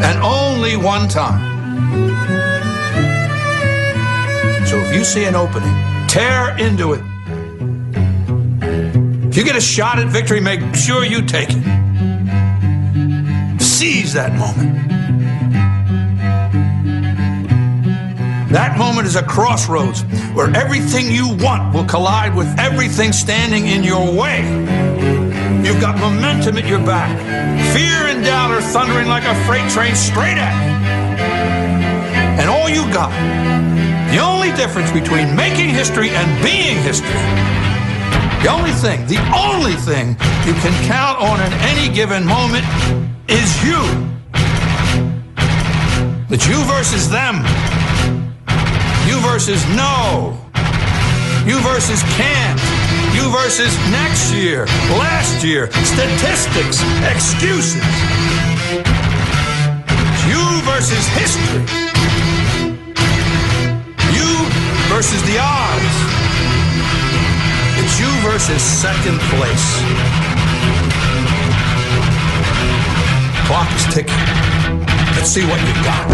and only one time. So if you see an opening, tear into it. If you get a shot at victory, make sure you take it. Seize that moment. That moment is a crossroads where everything you want will collide with everything standing in your way. You've got momentum at your back. Fear and doubt are thundering like a freight train straight at you. And all you got, the only difference between making history and being history, the only thing, the only thing you can count on at any given moment is you. It's you versus them. You versus no. You versus can't. You versus next year, last year, statistics, excuses. You versus history. You versus the odds. It's you versus second place. Clock is ticking. Let's see what you got.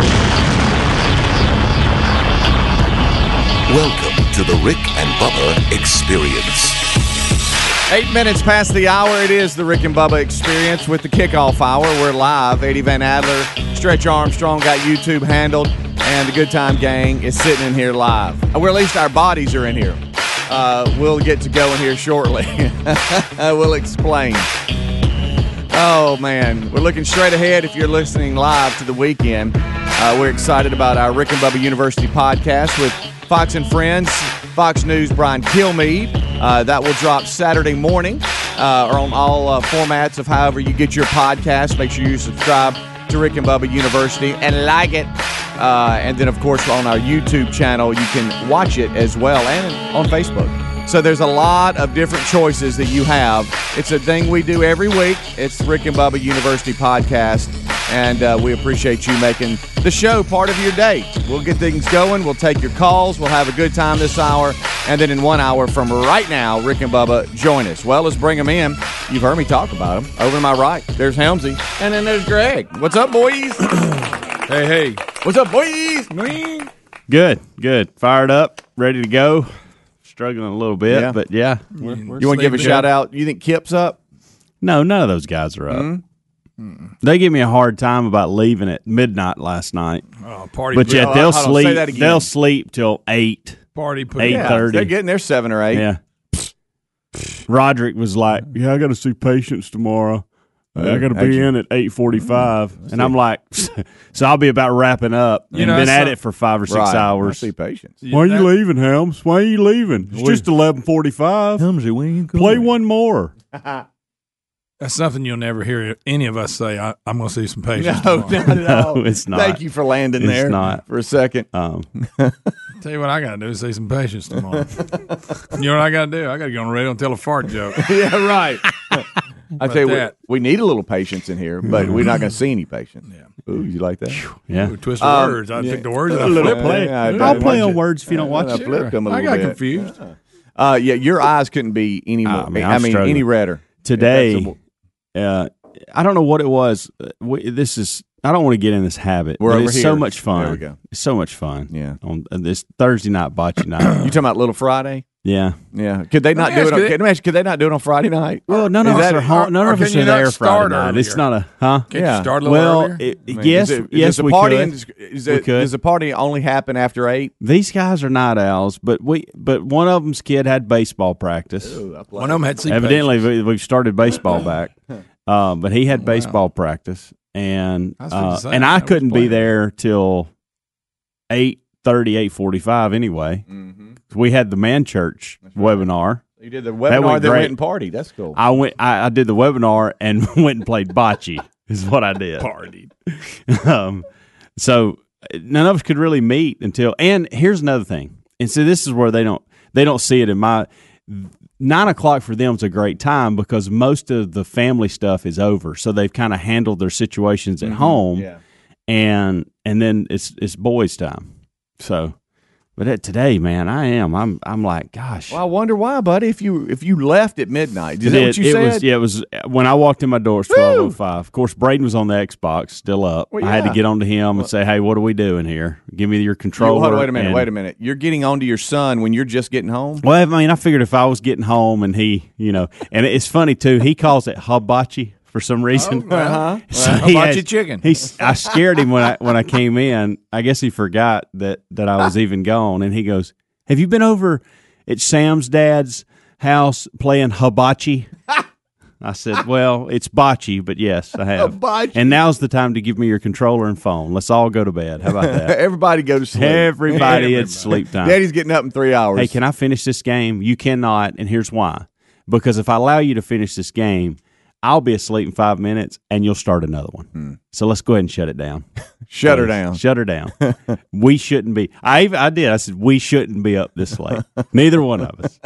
Welcome to the Rick and Bubba Experience. Eight minutes past the hour. It is the Rick and Bubba experience with the kickoff hour. We're live. Eddie Van Adler, Stretch Armstrong got YouTube handled, and the Good Time Gang is sitting in here live. Or at least our bodies are in here. Uh, we'll get to go in here shortly. we'll explain. Oh, man. We're looking straight ahead if you're listening live to the weekend. Uh, we're excited about our Rick and Bubba University podcast with Fox and Friends, Fox News, Brian Kilmeade. Uh, that will drop Saturday morning uh, or on all uh, formats of however you get your podcast. Make sure you subscribe to Rick and Bubba University and like it. Uh, and then, of course, on our YouTube channel, you can watch it as well and on Facebook. So there's a lot of different choices that you have. It's a thing we do every week. It's Rick and Bubba University podcast, and uh, we appreciate you making the show part of your day. We'll get things going. We'll take your calls. We'll have a good time this hour, and then in one hour from right now, Rick and Bubba join us. Well, let's bring them in. You've heard me talk about them. Over to my right, there's Helmsy, and then there's Greg. What's up, boys? Hey, hey. What's up, boys? Good, good. Fired up, ready to go. Struggling a little bit, Yeah. but yeah. You want to give a shout out? You think Kip's up? No, none of those guys are up. Mm-hmm. They give me a hard time about leaving at midnight last night, Oh, party but yet they'll hold on, say sleep. They'll sleep till eight. party pooper. Eight Yeah, thirty. They're getting their seven or eight. Yeah. Roderick was like, "Yeah, I got to see patients tomorrow. I got to be in at eight forty-five. and I'm like, "So I'll be about wrapping up. You and know, been at it for five or six Right. hours. I see patients. Why are you leaving, Helms? Why are you leaving? It's just eleven forty-five. Helmsy, when you Play one more. That's something you'll never hear any of us say. I, I'm going to see some patients. No, tomorrow. not at all. No, it's not. Thank you for landing It's there not. for a second. Um, Tell you what I got to do is see some patients tomorrow. you know what I got to do? I got to get on the radio and tell a fart joke. yeah, right. I tell you, we, that? we need a little patience in here, but we're not going to see any patience. Yeah. Ooh, you like that? yeah. Ooh, twist Um, words. I picked the words. A and I little flipped play. Yeah, I I'll play on it. words if you don't watch I it. flipped them a I little got bit. confused. Uh, yeah, your eyes couldn't be any more. I I mean, mean, I'm struggling. any redder. Today, That's uh, I don't know what it was. Uh, we, this is. I don't want to get in this habit. We're over it's here. so much fun. There we go. It's so much fun. Yeah. On uh, this Thursday night bocce night. You talking about Little Friday? Yeah. Yeah. Could they not do ask it? On, you- can, I ask, could they not do it on Friday night? Well, none of us that- are home. None of us are not there start Friday night. It's not a huh. Can't Yeah. you start a little Well, earlier? it, I mean, yes, is it- yes, does the we party could. Is We it, could. does the party only happen after eight? These guys are night owls, but we, but one of them's kid had baseball practice. One of them had Evidently, patients. we, we've started baseball back, um, but he had baseball practice, and I uh, and I I couldn't be there till eight thirty, eight forty five. Anyway, Mm-hmm. we had the man church webinar. You did the That webinar, went then went and party. That's cool. I went. I, I did the webinar and went and played bocce. Is what I did. partied. um, so none of us could really meet until. And here's another thing. And so this is where they don't they don't see it in my nine o'clock for them is a great time because most of the family stuff is over. So they've kind of handled their situations at home, Yeah. and and then it's it's boys' time. So, but at today, man, I am. I'm I'm like, gosh. Well, I wonder why, buddy. If you if you left at midnight, is It that what you it said? was yeah. It was when I walked in my door. Twelve oh five. Of course, Braden was on the Xbox, still up. Well, I had to yeah. get onto him and say, "Hey, what are we doing here? Give me your You- controller." hold on, wait a minute. and- Wait a minute. You're getting on to your son when you're just getting home. Well, I mean, I figured if I was getting home and he, you know, and it's funny too. He calls it hibachi for some reason. Uh-huh. So Well, he hibachi has- chicken. He's, I scared him when I when I came in. I guess he forgot that that I was even gone, and he goes, "Have you been over at Sam's dad's house playing hibachi?" I said, "Well, it's bocce, but yes, I have." Hibachi. And now's the time to give me your controller and phone. Let's all go to bed. How about that? Everybody go to sleep. Everybody, it's sleep time. Daddy's getting up in three hours. Hey, can I finish this game? You cannot, and here's why. Because if I allow you to finish this game, I'll be asleep in five minutes, and you'll start another one. Hmm. So let's go ahead and shut it down. Shut her down. Shut her down. we shouldn't be. I I did. I said we shouldn't be up this late. Neither one of us.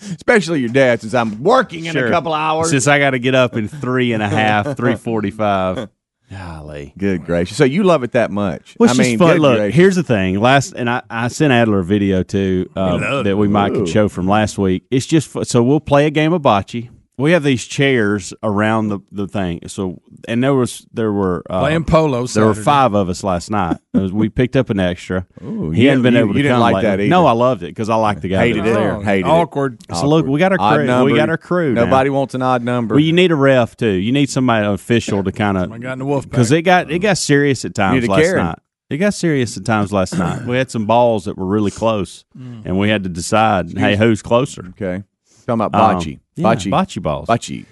Especially your dad, since I'm working in a couple hours. Since I got to get up in three and a half, three forty-five. Golly. Good gracious. So you love it that much? Well, it's I mean, fun. good Look, gracious. here's the thing. Last, and I, I sent Adler a video too um, love that we might could show from last week. It's just so we'll play a game of bocce. We have these chairs around the, the thing. So and there was there were uh, Playing polo. There were five of us last night. Was- we picked up an extra. Ooh, he you- hadn't been you- able to you didn't like lately. that either. No, I loved it because I like the guy Hated that was it. there. Oh, Hated it. awkward. So look, we got our crew. number. We got our crew. now. Nobody wants an odd number. Well, you need a ref too. You need somebody official to kind of I got in the wolf because it got it got serious at times last Karen. night. It got serious at times last night. We had some balls that were really close, and we had to decide, hey, who's closer? okay. Talking about Um, bocce. yeah, bocce. bocce balls. Bocce.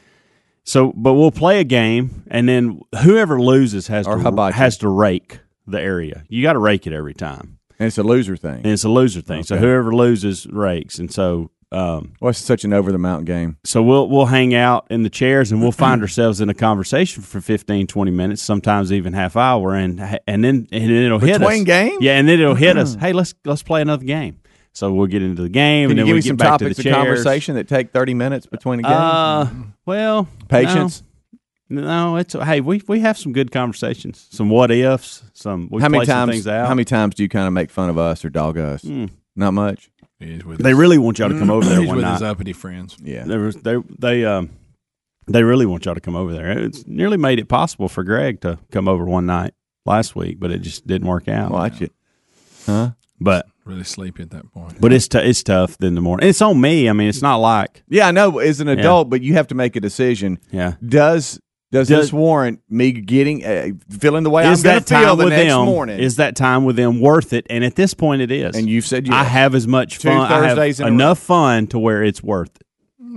So, but we'll play a game, and then whoever loses has Or to hibachi. has to rake the area. You got to rake it every time, And it's a loser thing. and it's a loser thing. So whoever loses rakes, and so um, Well, it's such an over the mountain game. so we'll we'll hang out in the chairs and we'll find ourselves in a conversation for 15 20 minutes sometimes even half hour and and then and then it'll hit us Between games? yeah and then it'll hit us hey let's let's play another game so we'll get into the game Can and you then give we me get some back to the topics of conversation that take 30 minutes between a game? uh well Patience? no, no it's hey we we have some good conversations some what ifs some we how many play some times? things out. How many times do you kind of make fun of us or dog us? Not much. With they his, really want y'all to come over there he's one with night his uppity friends. Yeah. There was they they um they really want y'all to come over there. It's nearly made it possible for Greg to come over one night last week, but it just didn't work out. Watch it. Huh? But Really sleepy at that point. but it's t- it's tough in the morning. It's on me. I mean, it's not like Yeah, I know. As an adult, but you have to make a decision. yeah. Does does, Does- this warrant me getting uh, feeling the way Is I'm going that to feel time the with next them? morning? Is that time with them worth it? And at this point, it is. and you've said yes. I have as much Two fun. I have Thursdays in a enough fun to where it's worth it.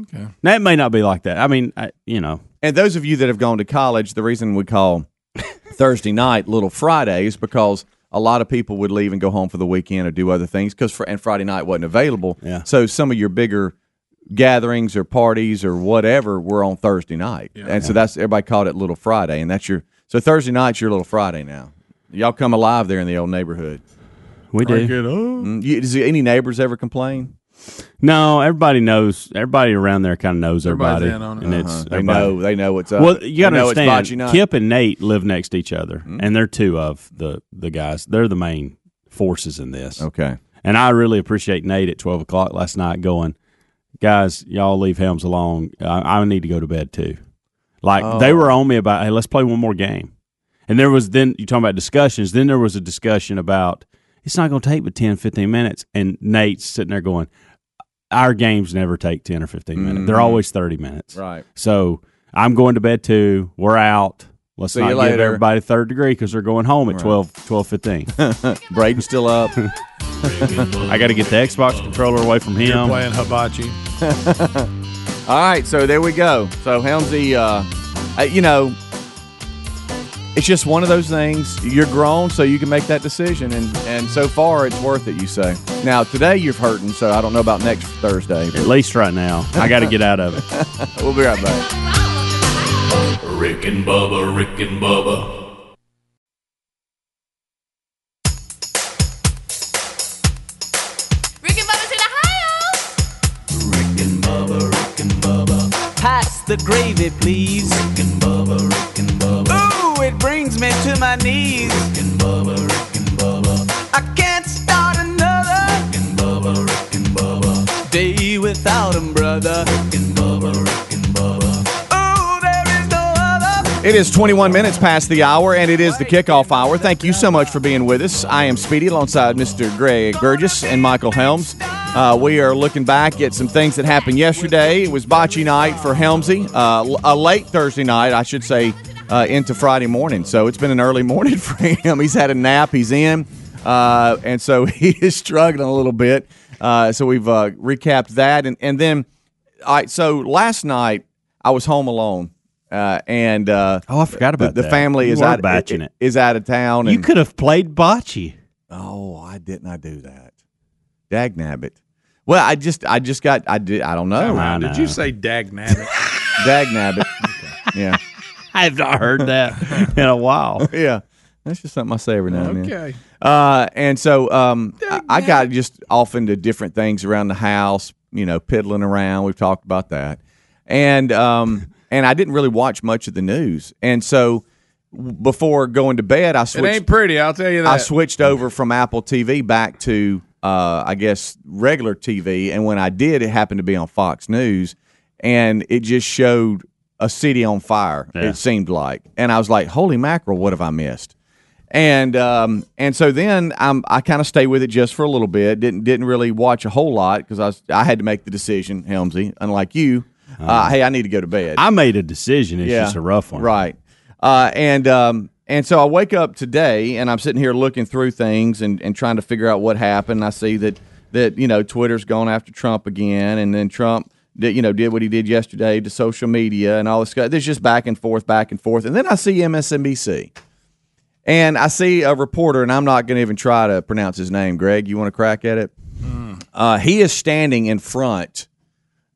Okay. Now it may not be like that. I mean, I, you know, And those of you that have gone to college, the reason we call Thursday night Little Friday is because a lot of people would leave and go home for the weekend or do other things because fr- and Friday night wasn't available. Yeah. So some of your bigger gatherings or parties or whatever were on Thursday night, and so that's everybody called it Little Friday, and that's your so Thursday night's your Little Friday now. Y'all come alive there in the old neighborhood. we do. Mm, you, does any neighbors ever complain? No, everybody knows. Everybody around there kind of knows Everybody's everybody, in on it. and Uh-huh. it's They everybody- know they know what's up. Well, you got to They know it's understand. bocce night. Kip and Nate live next to each other, Mm-hmm. and they're two of the the guys. They're the main forces in this. Okay. And I really appreciate Nate at twelve o'clock last night going, guys, y'all leave Helms alone. I, I need to go to bed too. Like they Oh. were on me about, hey, let's play one more game. And there was then you talking about discussions. Then there was a discussion about it's not going to take but 10, 15 minutes. And Nate's sitting there going, our games never take ten or fifteen minutes. They're always thirty minutes. Mm-hmm. Right. So I'm going to bed too. We're out. Let's See not you give later. everybody third degree because they're going home at twelve, twelve fifteen. 12, 12 15. Braden's still up. I got to get the Xbox controller away from You're him. playing hibachi. All right, so there we go. So Helmsy, uh, uh, you know, it's just one of those things. You're grown, so you can make that decision, and and so far it's worth it. You say now today you're hurting, so I don't know about next Thursday. At least right now, I got to get out of it. we'll be right back. Rick and Bubba, Rick and Bubba. Rick and Bubba, Rick and Bubba. Pass the gravy, please. Rick and Bubba, Rick and Bubba. It brings me to my knees. Rick and Bubba, Rick and Bubba. I can't start another. Rick and Bubba, Rick and Bubba. Day without 'em, brother. Rick and Bubba, Rick and Bubba. Ooh, there is no other. It is 21 minutes past the hour, and it is the kickoff hour. Thank you so much for being with us. I am Speedy alongside Mr. Greg Burgess and Michael Helms. Uh, we are looking back at some things that happened yesterday. It was bocce night for Helmsy, uh, a late Thursday night, I should say, uh, into Friday morning. So it's been an early morning for him. He's had a nap, he's in, uh, and so he is struggling a little bit. Uh, so we've uh, recapped that. And, and then, all right, so last night I was home alone. Uh, and uh, Oh, I forgot about the, the that. family You is were out batching it. is out of town. You could have played bocce. Oh, I didn't. I do that. Dag nabbit. Well, I just, I just got, I did, I don't know. I Did you say dag nabbit? Dag nabbit. Yeah, I've not heard that in a while. yeah. That's just something I say every now and then. okay. Uh, and so um, I, I got just off into different things around the house, you know, piddling around. We've talked about that, and um, and I didn't really watch much of the news. And so before going to bed, I switched. It ain't pretty, I'll tell you that. I switched over from Apple TV back to uh, I guess regular TV, and when I did, it happened to be on Fox News, and it just showed a city on fire. Yeah. It seemed like, and I was like, "Holy mackerel! What have I missed?" And um, and so then I'm, I kind of stay with it just for a little bit. Didn't didn't really watch a whole lot because I was, I had to make the decision, Helmsy. Unlike you, uh, hey, I need to go to bed. I made a decision. It's just a rough one. Right. Uh, and um, and so I wake up today and I'm sitting here looking through things and, and trying to figure out what happened. I see that that you know Twitter's gone after Trump again, and then Trump you know did what he did yesterday to social media and all this stuff. There's just back and forth, back and forth, and then I see MSNBC. And I see a reporter, and I'm not going to even try to pronounce his name. Greg, you want to crack at it? Uh, he is standing in front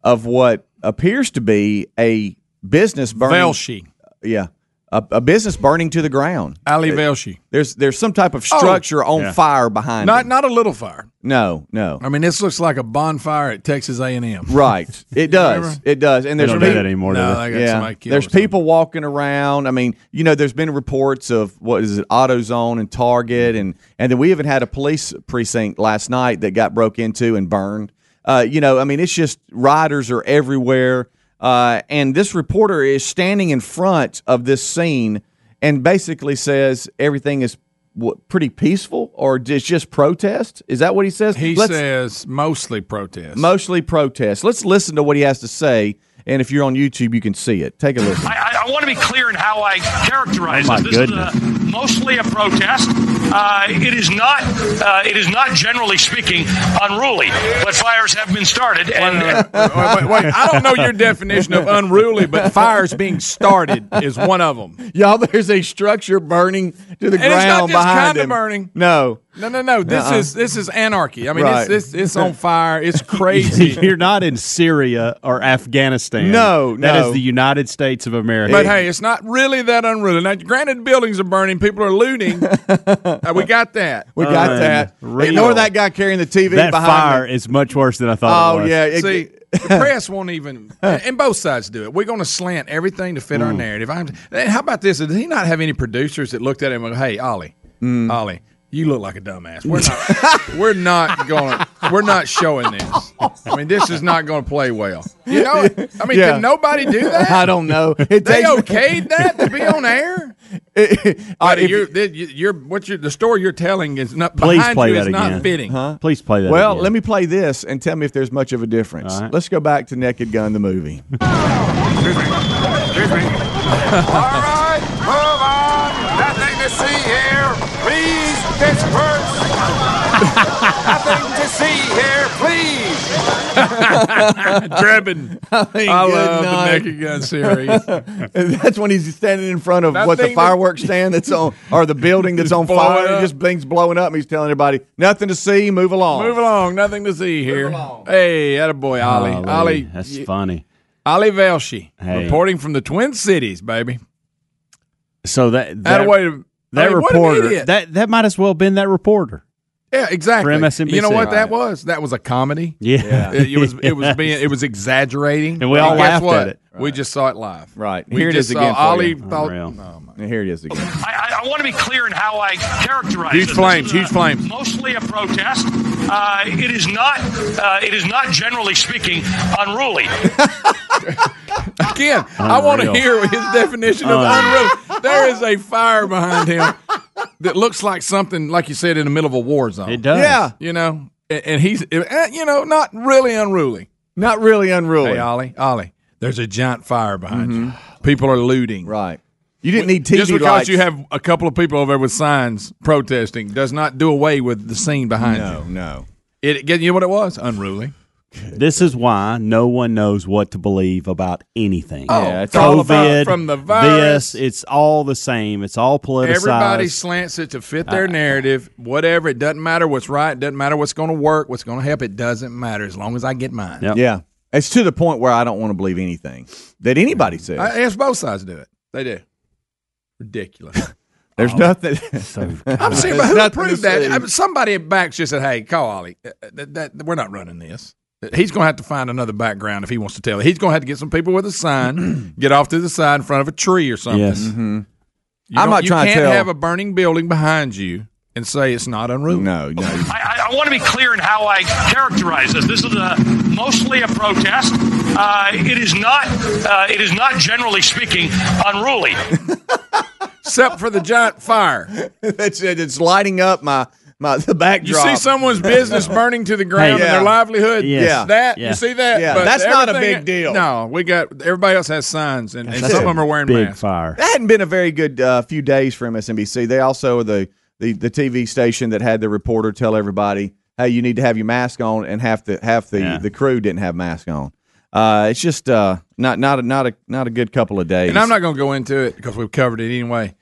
of what appears to be a business burning. Velshi. Yeah, a, a business burning to the ground. Ali Velshi. There's there's some type of structure on Yeah. fire behind Not it. not a little fire. No, no. I mean, this looks like a bonfire at Texas A&M. Right. It does. It does. And They there's don't do people- that anymore. No, they? they got yeah. There's people walking around. I mean, you know, there's been reports of what is it, AutoZone and Target, and and then we even had a police precinct last night that got broke into and burned. Uh, you know, I mean, it's just riders are everywhere. Uh, and this reporter is standing in front of this scene and basically says everything is what, pretty peaceful or just just protest. Is that what he says? He Let's- says mostly protest. mostly protest. Let's listen to what he has to say. And if you're on YouTube, you can see it. Take a listen. I, I, I want to be clear in how I characterize Oh, my this. goodness. This is a, mostly a protest. Uh, it is not. Uh, it is not generally speaking unruly, but fires have been started, and wait, wait, wait. I don't know your definition of unruly, but fires being started is one of them. Y'all, there's a structure burning to the And it's ground not just behind kinda him. burning. No. No, no, no. This Uh-uh. is this is anarchy. I mean, Right. it's, it's it's on fire. It's crazy. You're not in Syria or Afghanistan. No, that no. is the United States of America. But hey, it's not really that unruly. Now, granted, buildings are burning, people are looting. Uh, we got that. We got that. Unreal. Ignore that guy carrying the TV that behind fire him. is much worse than I thought. Oh, it was. yeah. it- See, the press won't even, and both sides do it. We're going to slant everything to fit Mm. our narrative. I'm, and how about this? Did he not have any producers that looked at him and go, "Hey, Ollie, Mm. Ollie, you look like a dumbass. We're not, we're not going, we're not showing this. I mean, this is not going to play well. You know, I mean, Yeah. can nobody do that? I don't know. It They takes okayed that to be on air. Uh, Buddy, you're, you're, you're, what you're, the story you're telling is not Please behind play you that is not again. fitting. Please play that. well, again. let me play this and tell me if there's much of a difference. All right. Let's go back to Naked Gun, the movie. All right, move on. Nothing to see here. Please disperse. Nothing to see here, please. Drebin. Hey, I good love night. the Naked Gun series. That's when he's standing in front of what the Nothing to- fireworks stand that's on, or the building that's on fire. up. And just things blowing up. And he's telling everybody, nothing to see, move along. Move along. Nothing to see here. Hey, attaboy, Ollie. Golly, Ollie. that's y- funny. Ollie Velshi. Hey. Reporting from the Twin Cities, baby. So that that, Attaboy. That I mean, what an reporter idiot. that that might as well have been that reporter. Yeah, exactly. For MSNBC. You know what that was? That was a comedy. Yeah. It, it was. It was being. It was exaggerating, And we all guess laughed what? at it. We just saw it live. Right. We Here it just is saw- again for Ollie you. thought. Unreal. Oh, my. And here it is again. I, I, I want to be clear in how I characterize Huge this. flames, This is huge flames. Mostly a protest. Uh, it is not. Uh, it is not generally speaking unruly. Again, I want to hear his definition of unruly. There is a fire behind him that looks like something, like you said, in the middle of a war zone. It does. Yeah. You know, and, and he's, eh, you know, not really unruly. Not really unruly. Hey, Ollie, Ollie, there's a giant fire behind you. People are looting. Right. You didn't need TV Just because lights. you have a couple of people over there with signs protesting does not do away with the scene behind no, you. no. No. It, you know what it was? Unruly. This is why no one knows what to believe about anything. Oh, Yeah, it's it's all COVID, about from the virus. This, it's all the same. It's all politicized. Everybody slants it to fit Uh, their narrative. Whatever. It doesn't matter what's right. It doesn't matter what's going to work. What's going to help. It doesn't matter as long as I get mine. Yep. Yeah. It's to the point where I don't want to believe anything that anybody says. I guess both sides do it. They do. Ridiculous. There's nothing. I'm serious. But who nothing to approved that? say. I mean, somebody at backs just said, "Hey, call Ollie. Uh, That, that, we're not running this." He's going to have to find another background if he wants to tell it. He's going to have to get some people with a sign, get off to the side in front of a tree or something. Yes. You I'm don't- not you trying to can't tell- have a burning building behind you and say it's not unruly. no, no. I, I, I want to be clear in how I characterize this. This is a, mostly a protest. Uh, it is not. Uh, it is not generally speaking unruly. Except for the giant fire. That's it. it's lighting up my, my the backdrop. You see someone's business burning to the ground Hey. and their livelihood. Yes. Yeah. That Yeah. you see that? Yeah. That's not a big deal. No, we got everybody else has signs, and, and some of them are wearing big masks. fire. that hadn't been a very good uh, few days for MSNBC. They also are the, the the TV station that had the reporter tell everybody, "Hey, you need to have your mask on," and half the half the, Yeah. the crew didn't have masks on. Uh, it's just uh, not not a not a not a good couple of days. And I'm not going to go into it because we've covered it anyway.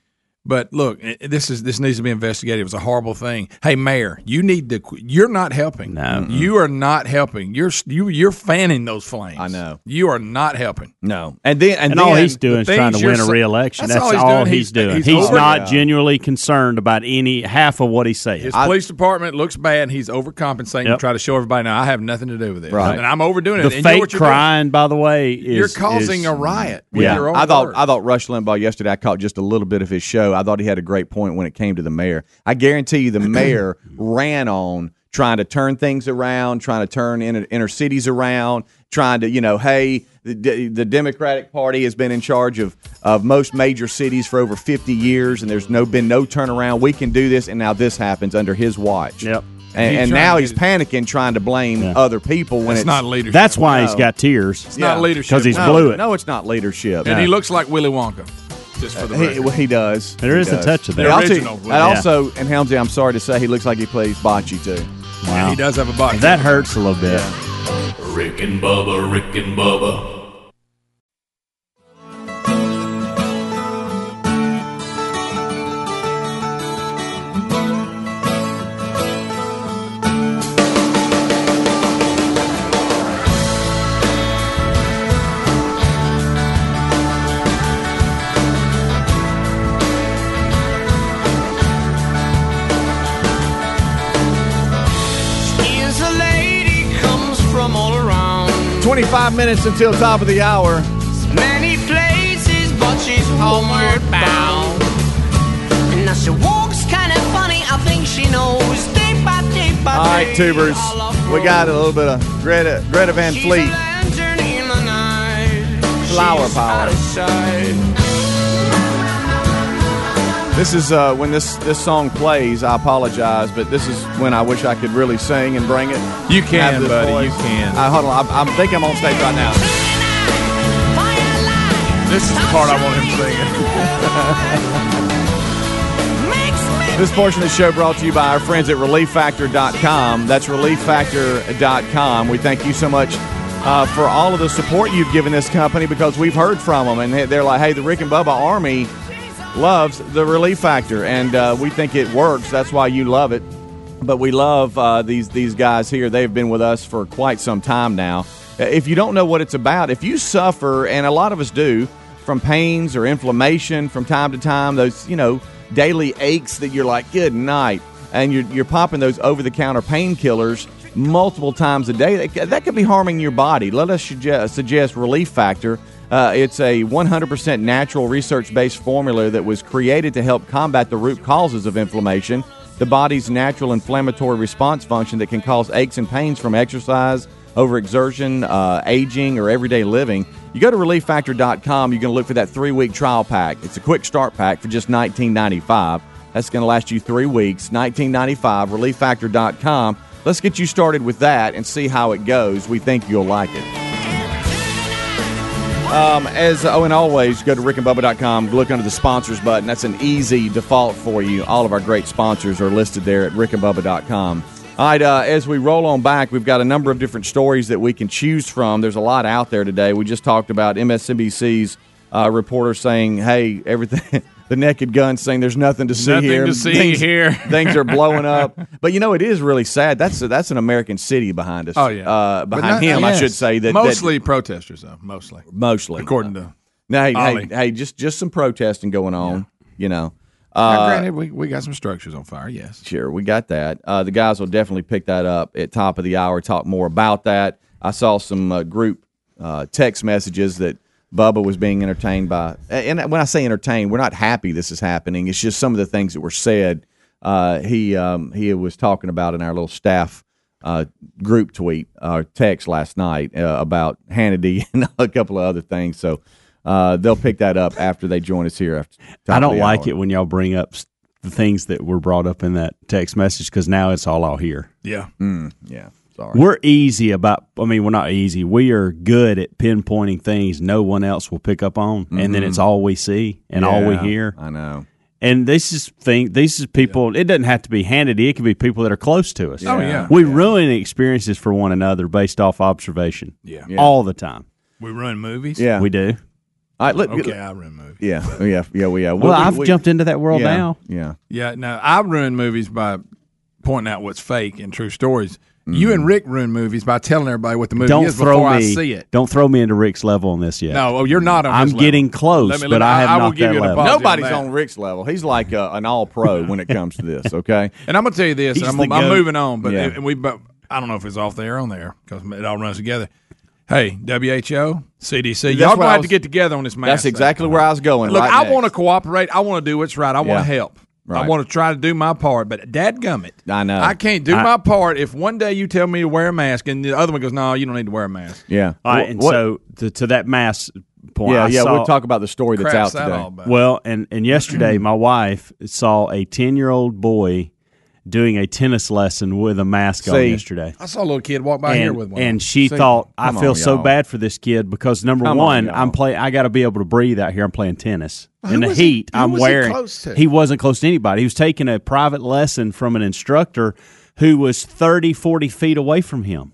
But look, this is this needs to be investigated. It was a horrible thing. Hey, Mayor, you need to. You're not helping. No. you are not helping. You're you you're fanning those flames. I know. You are not helping. no, and then and, And then all he's doing is trying to win a reelection. That's That's, all he's all doing. he's, He's- doing. he's He's, over- not Yeah. genuinely concerned about any half of what he says. His I- police department looks bad, and he's overcompensating to Yep. try to show everybody. Now I have nothing to do with it, Right. And I'm overdoing it. the and you know fake what you're doing? by the way, is You're causing is- a riot. With Yeah. your own I thought words. I thought Rush Limbaugh yesterday. I caught just a little bit of his show. I thought he had a great point when it came to the mayor. I guarantee you, the mayor ran on trying to turn things around, trying to turn inner, inner cities around, trying to you know, hey, the, the Democratic Party has been in charge of of most major cities for over fifty years, and there's no been no turnaround. We can do this, and now this happens under his watch. Yep. And, and now he's panicking, trying to blame Yeah. other people when it's it's not leadership. That's why he's got tears. it's not leadership because he's no, blew it. No, it's not leadership. and he looks like Willy Wonka. Just for the He, record. well, he does. There He is a touch of The that. And I'll original, and yeah. also, and Helmsy, I'm sorry to say, he looks like he plays bocce too. Yeah, he does have a box. That hurts a little bit. Rick and Bubba, Rick and Bubba. 25 minutes until top of the hour. many places, but she's homeward bound. And now she walks kind of funny. I think she knows day by day by All right, tubers, we got a little bit of Greta, Greta Van Fleet. a in the night. Flower power. Out of sight. This is uh, when this this song plays. I apologize, but this is when I wish I could really sing and bring it. You can, buddy. voice. You can. Uh, hold on, I, I think I'm on stage right now. This is the part I want him singing. This portion of the show brought to you by our friends at ReliefFactor.com. That's ReliefFactor.com. We thank you so much uh, for all of the support you've given this company because we've heard from them, and they- they're like, "Hey, the Rick and Bubba Army loves the Relief Factor, and uh, we think it works. That's why you love it." But we love uh, these these guys here. They've been with us for quite some time now. If you don't know what it's about, if you suffer, and a lot of us do, from pains or inflammation from time to time, those you know daily aches that you're like, good night. and you're, you're popping those over the counter painkillers multiple times a day, that, that could be harming your body. Let us suggest, suggest Relief Factor. Uh, it's a 100% natural research based formula that was created to help combat the root causes of inflammation, the body's natural inflammatory response function that can cause aches and pains from exercise, overexertion, uh, aging, or everyday living. You go to relieffactor.com, you're going to look for that three week trial pack. It's a quick start pack for just $19.95. That's going to last you three weeks. $19.95, relieffactor.com. Let's get you started with that and see how it goes. We think you'll like it. Um, as oh, and always, go to rickandbubba.com, look under the sponsors button. That's an easy default for you. All of our great sponsors are listed there at rickandbubba.com. All right, uh, as we roll on back, we've got a number of different stories that we can choose from. There's a lot out there today. We just talked about MSNBC's uh, reporter saying, "Hey, everything." the Naked Gun saying, "There's nothing to see Nothing here. to see things, here." things are blowing up." But you know, it is really sad. That's that's an American city behind us. Oh yeah, uh, behind not- him, I yes. should say that mostly protesters though. Mostly, mostly according to. Now, hey, hey, hey, just just some protesting going on. You know, Now, uh, granted, we, we got some structures on fire. Yes. Sure, we got that. Uh, the guys will definitely pick that up at top of the hour. Talk more about that. I saw some uh, group uh, text messages that Bubba was being entertained by. And when I say entertained, we're not happy this is happening. It's just some of the things that were said. Uh, he um, he was talking about in our little staff uh, group tweet uh, text last night uh, about Hannity and a couple of other things. So uh, they'll pick that up after they join us here. After I don't like hour. it when y'all bring up the things that were brought up in that text message because now it's all I'll hear. Yeah. Yeah, sorry. We're easy about. I mean, we're not easy. We are good at pinpointing things no one else will pick up on, and then it's all we see and all we Mm-hmm. Hear. I know. And this is thing. These is people. It doesn't have to be Hannity. It can be people that are close to us. Oh, yeah. We ruin experiences for one another based off observation. Yeah. all the time. We run movies. Yeah. We do. All right, look, Okay, I run movies. Yeah, oh, yeah, yeah, we, yeah. Well, we- I've we- jumped into that world yeah, now. Yeah, Yeah. No, I ruin movies by pointing out what's fake and true stories. You and Rick ruin movies by telling everybody what the movie Don't is throw before me. I see it. Don't throw me into Rick's level on this yet. No, oh, you're not on I'm his level. getting close, Let me- but let me- I have I will not give that you an level. apology nobody's that. on Rick's level. He's like uh, an all pro when it comes to this. Okay, And I'm gonna tell you this. He's and the I'm, I'm moving on, but Yeah. and we. But I don't know if it's off there or on there because it all runs together. Hey, WHO, CDC, y'all what gonna have to get together on this mask. that's thing. exactly where I was going. Look, right I want to cooperate. I want to do what's right. I want Yeah. to help. I want to try to do my part. But dadgummit, I know. I can't do I- my part if one day you tell me to wear a mask and the other one goes, "No, you don't need to wear a mask." Yeah, All right, Wh- and what- so to, to that mask point, yeah, I yeah. saw- we'll talk about the story that's out today. all about? Well, and and yesterday my wife saw a ten year old boy doing a tennis lesson with a mask on yesterday. I saw a little kid walk by here with one. and she See, thought, I feel on, so bad for this kid because number Come one, y'all. I'm play. I got to be able to breathe out here. I'm playing tennis Who in the was he- heat. who I'm was he wearing. close to? He wasn't close to anybody. He was taking a private lesson from an instructor who was 30, 40 feet away from him.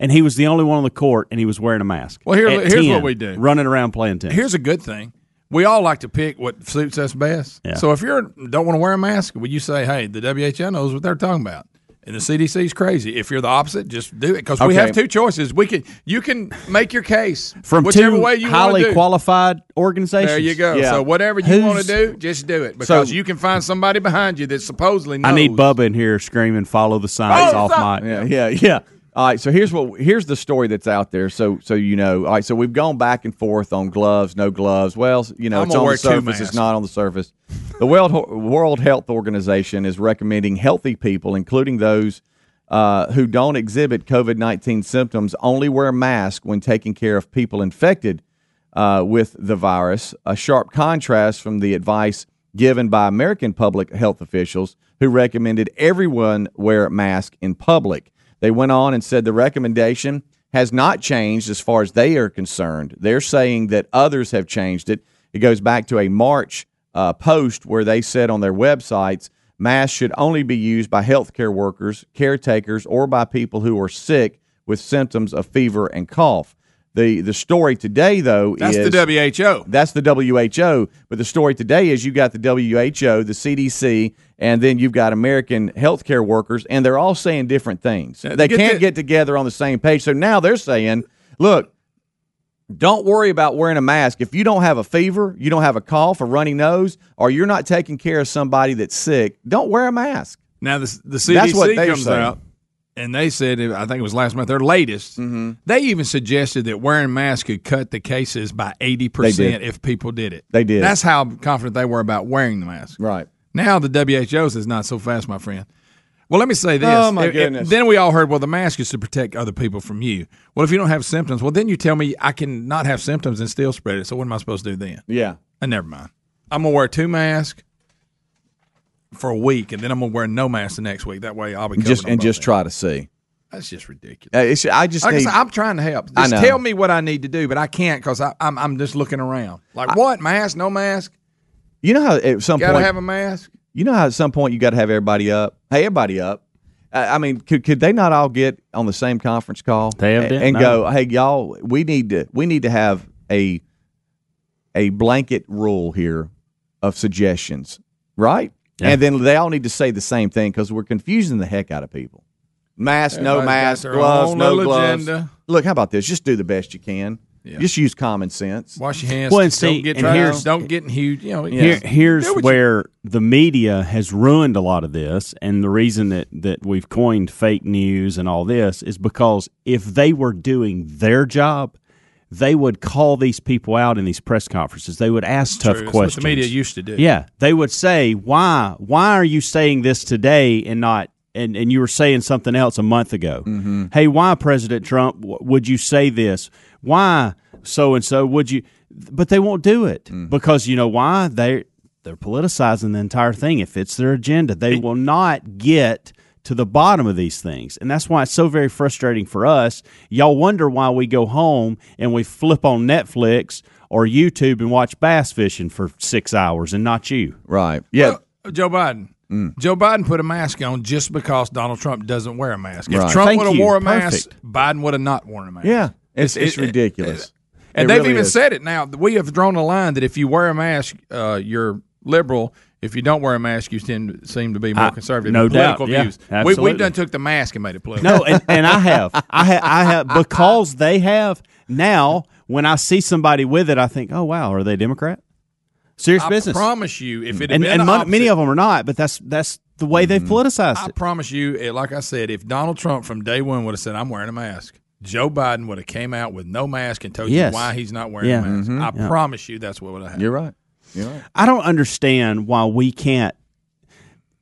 And he was the only one on the court, and he was wearing a mask. Well, here- here's 10, what we do. running around playing tennis. Here's a good thing. We all like to pick what suits us best. Yeah. So if you don't want to wear a mask, would you say, "Hey, the WHO knows what they're talking about"? And the CDC is crazy. If you're the opposite, just do it because we have two choices. We can you can make your case from whichever two way you highly do. qualified organizations. There you go. Yeah. So whatever you want to do, just do it because So- you can find somebody behind you that supposedly knows. I need Bubba in here screaming, "Follow the signs!" Oh, off my. Yeah, yeah, yeah. All right, so here's what here's the story that's out there. So so you know, all right, so we've gone back and forth on gloves, no gloves. Well, you know, I'm it's on the surface, it's not on the surface. The World World Health Organization is recommending healthy people, including those uh, who don't exhibit COVID nineteen symptoms, only wear a mask when taking care of people infected uh, with the virus. A sharp contrast from the advice given by American public health officials who recommended everyone wear a mask in public. They went on and said the recommendation has not changed as far as they are concerned. They're saying that others have changed it. It goes back to a March uh, post where they said on their websites masks should only be used by healthcare workers, caretakers, or by people who are sick with symptoms of fever and cough. The the story today though That's is the WHO. that's the WHO. But the story today is you got the WHO, the CDC, and then you've got American healthcare workers, and they're all saying different things. Yeah, They get can't get together on the same page. So now they're saying, look, don't worry about wearing a mask. If you don't have a fever, you don't have a cough, a runny nose, or you're not taking care of somebody that's sick, don't wear a mask. Now the the CDC That's what they're comes saying. out, and they said I think it was last month their latest. Mm-hmm. They even suggested that wearing masks could cut the cases by 80% if people did it. They did. That's how confident they were about wearing the mask. Right. Now the WHO says not so fast, my friend. Well, let me say this. Oh, my if- goodness. then we all heard, well, the mask is to protect other people from you. Well, if you don't have symptoms, well, then you tell me I can not have symptoms and still spread it. So what am I supposed to do then? Yeah. And never mind. I'm gonna wear two masks for a week, and then I'm gonna wear no mask the next week. That way, I'll be Just and just ends. try to see. That's just ridiculous. Uh, I just Like I need. said, I'm trying to help. I Just know. tell me what I need to do, but I can't because I'm I'm just looking around. Like what? Mask? No mask? you know how at some Got to point have a mask? You know how at some point you got to have everybody up. Hey, everybody up. Uh, I mean, could, could they not all get on the same conference call They have and, did? and No. go, "Hey, y'all, we need to we need to have a a blanket rule here of suggestions, right?" Yeah. And then they all need to say the same thing because we're confusing the heck out of people. Mask, no mask, gloves, no gloves. agenda. Look, how about this? Just do the best you can. Yeah. Just use common sense. Wash your hands. Well, and see, don't get and here's- don't get in huge. You know, Here, here's Do what you- where the media has ruined a lot of this, and the reason that that we've coined fake news and all this is because if they were doing their job, they would call these people out in these press conferences. They would ask tough True. That's what questions. the media used to do. Yeah, they would say, "Why? Why are you saying this today and not?" And, and you were saying something else a month ago. Mm-hmm. Hey, why President Trump? w- Would you say this? Why so and so? Would you? But they won't do it Mm. because you know why they they're politicizing the entire thing. It fits their agenda. They will not get to the bottom of these things, and that's why it's so very frustrating for us. Y'all wonder why we go home and we flip on Netflix or YouTube and watch bass fishing for six hours, and not you. Right. Yeah. Well, Joe Biden. Mm. Joe Biden put a mask on just because Donald Trump doesn't wear a mask. If Right. Trump would have you. wore a mask, Perfect. Biden would have not worn a mask. yeah. It's It's- it's it- ridiculous. And It they've really even is. said it now. We have drawn a line that if you wear a mask, uh, you're liberal. If you don't wear a mask, you tend to seem to be more I- conservative. no political doubt. Yeah, views. we, we've done took the mask and made it political. No, and, and I have, I have, I have because they have. Now, when I see somebody with it, I think, "Oh wow, are they Democrat?" Serious I business. I promise you, if it had and been and mon- many of them are not, but that's that's the way they've politicized I it. I promise you, like I said, if Donald Trump from day one would have said, "I'm wearing a mask," Joe Biden would have came out with no mask and told Yes. you why he's not wearing Yeah. a mask. Mm-hmm. I Yeah. promise you, that's what would have happened. You're right. You're. I don't understand why we can't.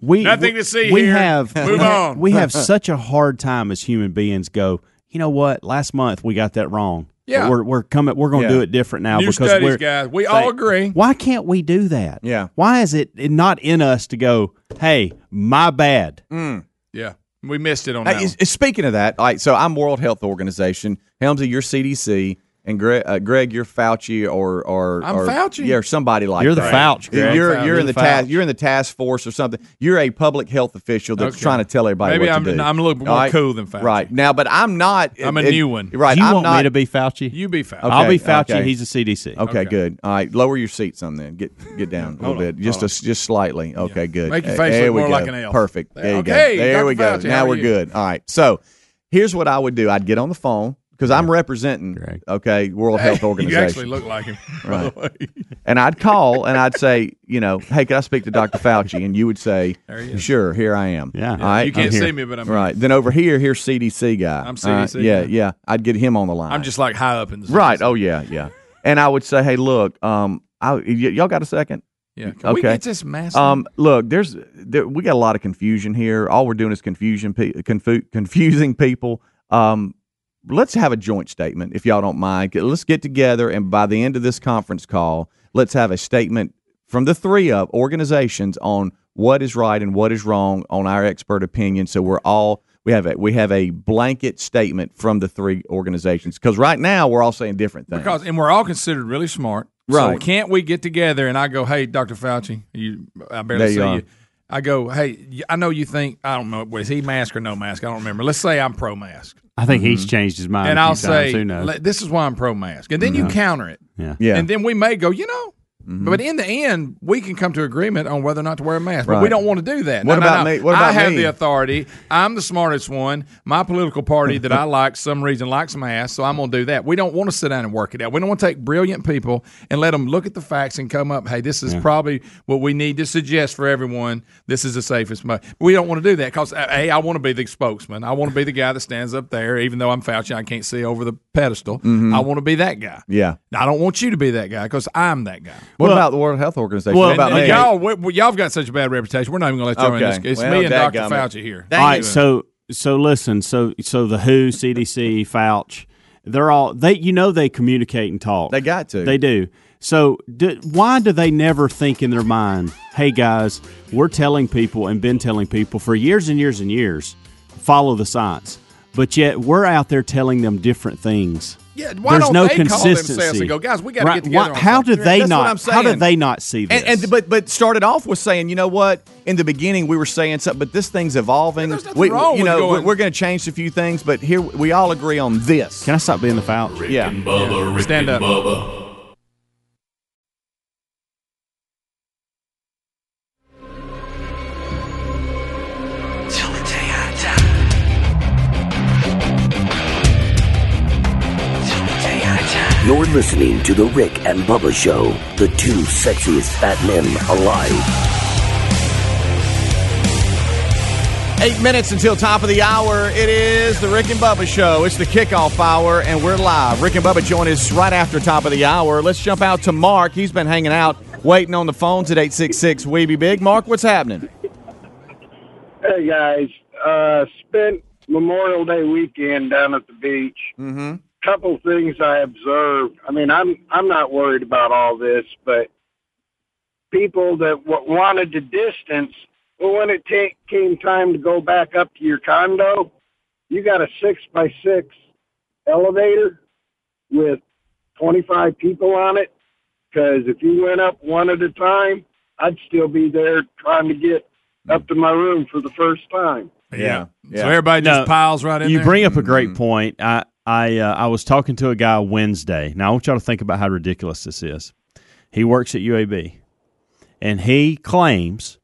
We Nothing we- to see we here. have Move we have- on. We have such a hard time as human beings. Go, you know what? Last month we got that wrong. Yeah. But we're we're coming. We're going to Yeah. do it different now New because studies, we're guys. We say, all agree. Why can't we do that? Yeah. Why is it not in us to go? Hey, my bad. Mm. Yeah, we missed it on Hey, that. is- one. speaking of that, like, so I'm World Health Organization. Helmsy, you're CDC, and Greg, uh, Greg you're Fauci, or or I'm or, Fauci. Yeah, or somebody like You're the. Fauci, You're you're You're in the the task. You're in the task force or something. You're a public health official that's Okay. trying to tell everybody Maybe what I'm- to do. I'm a little more All right? cool than Fauci. Right now, but I'm not. I'm a it- new one. Right, Do you I'm want not. me to be Fauci? you be fast. Okay. I'll be Fauci. okay. He's a CDC. Okay, Okay. good. All right, lower your seat some then. Get get down a little Hold on, bit, just a, just slightly. Okay, good. Make your face there look more go. like an elf. Perfect. There you Okay, go. There Dr. we go. Fauci, now we're good. All right. So here's what I would do. I'd get on the phone because I'm representing. Greg. Okay, World Health Organization. You actually look like him. by the way. and I'd call and I'd say, you know, hey, can I speak to Dr. Fauci? And you would say, he sure, here I am. Yeah. All right. You can't see me, but I'm right. Then over here, here's CDC guy. I'm All right? CDC Yeah, guy. yeah. I'd get him on the line. I'm just like high up in the right. Oh yeah, yeah. And I would say, hey, look, um, I, y- y'all got a second? yeah. Can we okay. get this mask? Um, look, there's there, we got a lot of confusion here. All we're doing is confusion, pe- confu- confusing people. Um, let's have a joint statement, if y'all don't mind. Let's get together, and by the end of this conference call, let's have a statement from the three of organizations on what is right and what is wrong on our expert opinion. So we're all we have a we have a blanket statement from the three organizations because right now we're all saying different things. because and we're all considered really smart. So Right. can't we get together and I go, hey, Dr. Fauci, you, I barely There see are. you. I go, hey, I know you think I don't know was he mask or no mask? I don't remember. Let's say I'm pro mask, I think he's mm-hmm. changed his mind. and a few I'll times. say Who knows? This is why I'm pro mask, and then you counter it, yeah. yeah, and then we may go, you know, But in the end, we can come to agreement on whether or not to wear a mask. But we don't want to do that. What No, no, about no. me? What about I have me? the authority. I'm the smartest one. My political party that I like, some reason likes masks, so I'm going to do that. We don't want to sit down and work it out. We don't want to take brilliant people and let them look at the facts and come up. Hey, this is probably what we need to suggest for everyone. This is the safest. Mo-. We don't want to do that because a, I want to be the spokesman. I want to be the guy that stands up there, even though I'm Fauci, I can't see over the pedestal. Mm-hmm. I want to be that guy. Yeah. I don't want you to be that guy because I'm that guy. What Well- about the World Health Organization? Well, what about And me? y'all, we, we- y'all have got such a bad reputation. We're not even going to let y'all in this. It's Well, me and Dr. dadgummit. Fauci here. All right, so so listen, so so the WHO, CDC, Fauci, they're all they. You know, they communicate and talk. They got to. They do. So do, why do they never think in their mind, "Hey guys, we're telling people and been telling people for years and years and years, follow the science." But yet we're out there telling them different things. Yeah, why There's don't no they call consistency. themselves and go, guys, we got to Right, get together. why- how something." do they That's not? How do they not see this? And, and but but started off with saying, you know what? In the beginning, we were saying something, but this thing's evolving. there's nothing we, wrong you with know, going- we're, we're going to change a few things, but here we all agree on this. Can I stop being the Fauci? Rick Yeah. and Bubba, Rick Stand and up. Bubba. Listening to The Rick and Bubba Show, the two sexiest fat men alive. Eight minutes until top of the hour. It is the Rick and Bubba Show. It's the kickoff hour, and we're live. Rick and Bubba join us right after top of the hour. Let's jump out to Mark. He's been hanging out, waiting on the phones at 866 We Be Big. Mark, what's happening? Hey guys, uh, spent Memorial Day weekend down at the beach. Mm-hmm. Couple things I observed. I mean, I'm I'm not worried about all this, but people that w- wanted to distance, well, when it ta- came time to go back up to your condo, you got a six by six elevator with 25 people on it. Because if you went up one at a time, I'd still be there trying to get up to my room for the first time. Yeah. Yeah. So everybody just No, piles right in you there. bring up a great Mm-hmm. point. I I uh, I was talking to a guy Wednesday. Now I want y'all to think about how ridiculous this is. He works at UAB, and he claims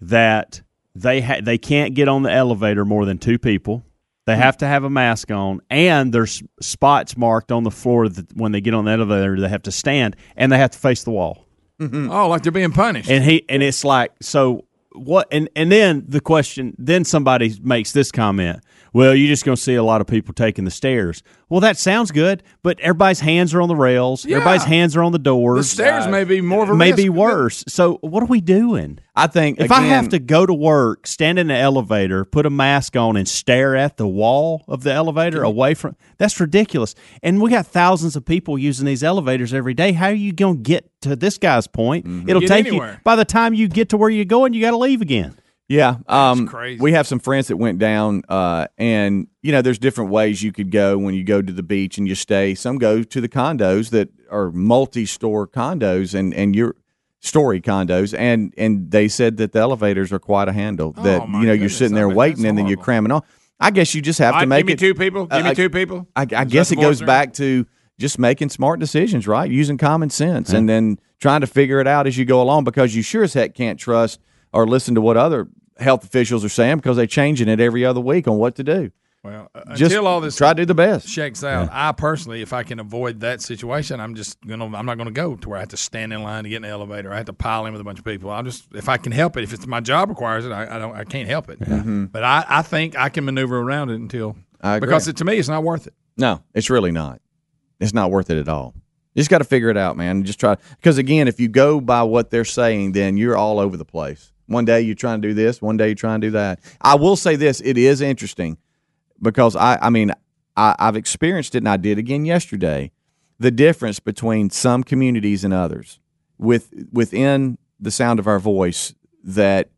that they ha- they can't get on the elevator more than two people. They Hmm. have to have a mask on, and there's spots marked on the floor that when they get on the elevator, they have to stand and they have to face the wall. oh, like they're being punished. And he and it's like so what and and then the question then somebody makes this comment. Well, you're just going to see a lot of people taking the stairs. Well, that sounds good, but everybody's hands are on the rails. Yeah. Everybody's hands are on the doors. the doors. stairs may be more of a Maybe risk. worse. So what are we doing? I think If I have to go to work, stand in the elevator, put a mask on, and stare at the wall of the elevator away from that's ridiculous. And we got thousands of people using these elevators every day. How are you going to get to this guy's point? Mm-hmm. It'll Get take anywhere. you by the time you get to where you're going, you got to leave again. Yeah, um, crazy. we have some friends that went down, uh, and you know, there's different ways you could go when you go to the beach and you stay. Some go to the condos that are multi-store condos and and your story condos, and and they said that the elevators are quite a handle. That Oh, my you know, you're sitting there waiting, and then you're cramming on. I guess you just have to make give me it two people. Give me I- two people. I, I guess it goes there? back to just making smart decisions, right? Using common sense and then trying to figure it out as you go along because you sure as heck can't trust or listen to what other health officials are saying because they're changing it every other week on what to do. Well, uh, Just until all this try to do the best. shakes out, I personally, if I can avoid that situation, I'm just gonna. I'm not gonna go to where I have to stand in line to get in the elevator. I have to pile in with a bunch of people. I'll just, if I can help it, if it's my job requires it, I, I don't. I can't help it. But I, I think I can maneuver around it until because it, to me, it's not worth it. No, it's really not. It's not worth it at all. You just got to figure it out, man. Just try because again, if you go by what they're saying, then you're all over the place. One day you're trying to do this, one day you're trying to do that. I will say this: it is interesting because I, I mean, I, I've experienced it, and I did again yesterday. The difference between some communities and others, with within the sound of our voice, that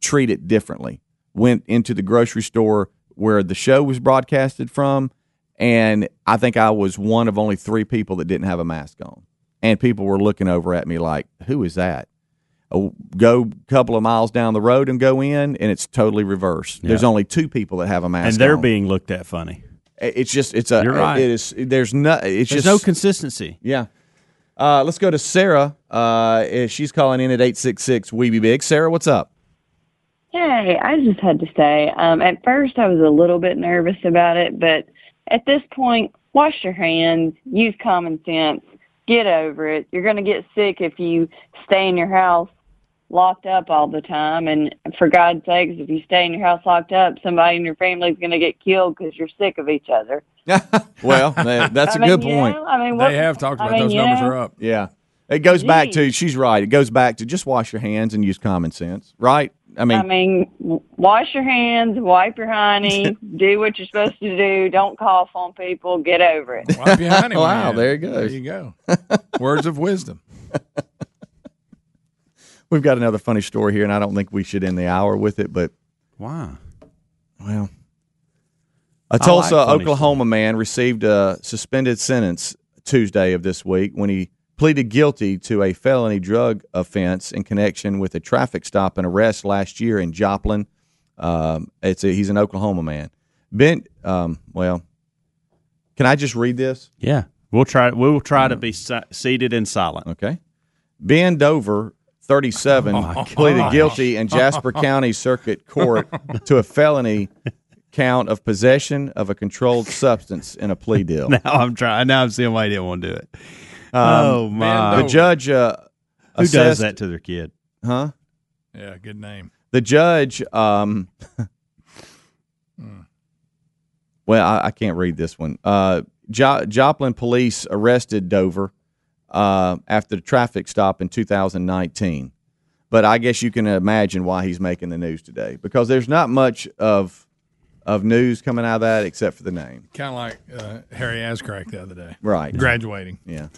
treat it differently. Went into the grocery store where the show was broadcasted from, and I think I was one of only three people that didn't have a mask on, and people were looking over at me like, "Who is that?" Go a couple of miles down the road and go in, and it's totally reversed. There's only two people that have a mask, and they're on. being looked at funny. It's just it's a You're right. it is there's no it's There's just no consistency. yeah Uh, let's go to Sarah. Uh, eh, she's calling in at 866 We Be Big. Sarah, what's up? Hey, I just had to say, um, at first I was a little bit nervous about it, but at this point, wash your hands, use common sense, get over it. You're going to get sick if you stay in your house locked up all the time. And for God's sakes, if you stay in your house locked up, somebody in your family is going to get killed because you're sick of each other. Well, that- that's I a mean, good you point. know, I mean, what- They have talked I about mean, those numbers know, are up. Yeah. It goes back to, she's right. It goes back to just wash your hands and use common sense, right? I mean, I mean, wash your hands, wipe your honey, do what you're supposed to do. Don't cough on people. Get over it. Wipe your honey Wow, man. there it goes. There you go. Words of wisdom. We've got another funny story here, and I don't think we should end the hour with it, but Why? Well, a Tulsa, like Oklahoma man received a suspended sentence Tuesday of this week when he pleaded guilty to a felony drug offense in connection with a traffic stop and arrest last year in Joplin. Um, it's a, he's an Oklahoma man. Ben, um, well, can I just read this? Yeah, we'll try. We'll try to be si- seated and silent. Okay. Ben Dover, 37, Oh, pleaded gosh. guilty in Jasper County Circuit Court to a felony count of possession of a controlled substance in a plea deal. Now I'm trying. Now I'm seeing why he didn't want to do it. Um, oh my! The judge uh, Who does that to their kid? Huh? Yeah, good name. The judge, um, well, I, I can't read this one. Uh, jo- Joplin police arrested Dover uh, after the traffic stop in 2019. But I guess you can imagine why he's making the news today because there's not much of of news coming out of that except for the name. Kind of like uh, Harry Ascrack the other day. Right. Graduating. Yeah.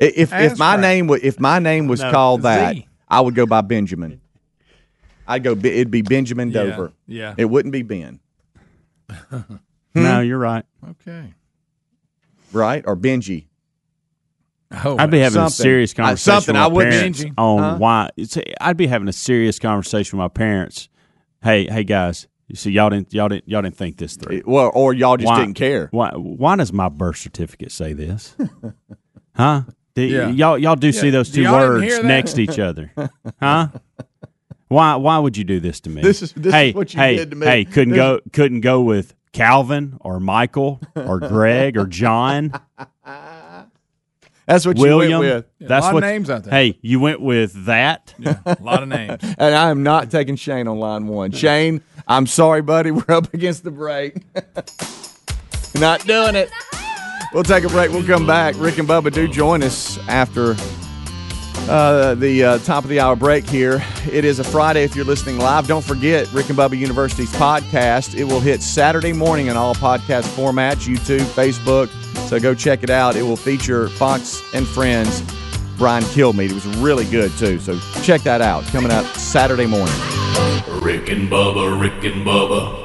I- If if my name was if my name was No, called Z. that, I would go by Benjamin. I'd go. It'd be Benjamin Yeah, Dover. yeah. It wouldn't be Ben. No, you're right. Okay. Right or Benji. Oh, I'd be having a serious Uh, conversation something. with I my wouldn't- parents on Huh? why. I'd be having a serious conversation with my parents. Hey, hey guys, you see, y'all didn't, y'all didn't, y'all didn't think this through. Well, or y'all just Why- didn't care. Why? Why does my birth certificate say this? huh? Do, Yeah. Y'all, y'all do Yeah. see those two words next to each other, huh? Why? Why would you do this to me? This is- this is hey, what you hey, did to me. Hey, couldn't This- go, couldn't go with Calvin or Michael or Greg or John. That's what William. you went with. Yeah, That's a lot of what. names out there. Hey, you went with that. Yeah, a lot of names. And I am not taking Shane on line one. Shane, I'm sorry, buddy. We're up against the break. not doing it. We'll take a break. We'll come back. Rick and Bubba do join us after uh, the uh, top of the hour break here. It is a Friday if you're listening live. Don't forget Rick and Bubba University's podcast. It will hit Saturday morning in all podcast formats YouTube, Facebook. So go check it out. It will feature Fox and Friends. Brian Kilmeade. It was really good too. So check that out. Coming up Saturday morning. Rick and Bubba, Rick and Bubba.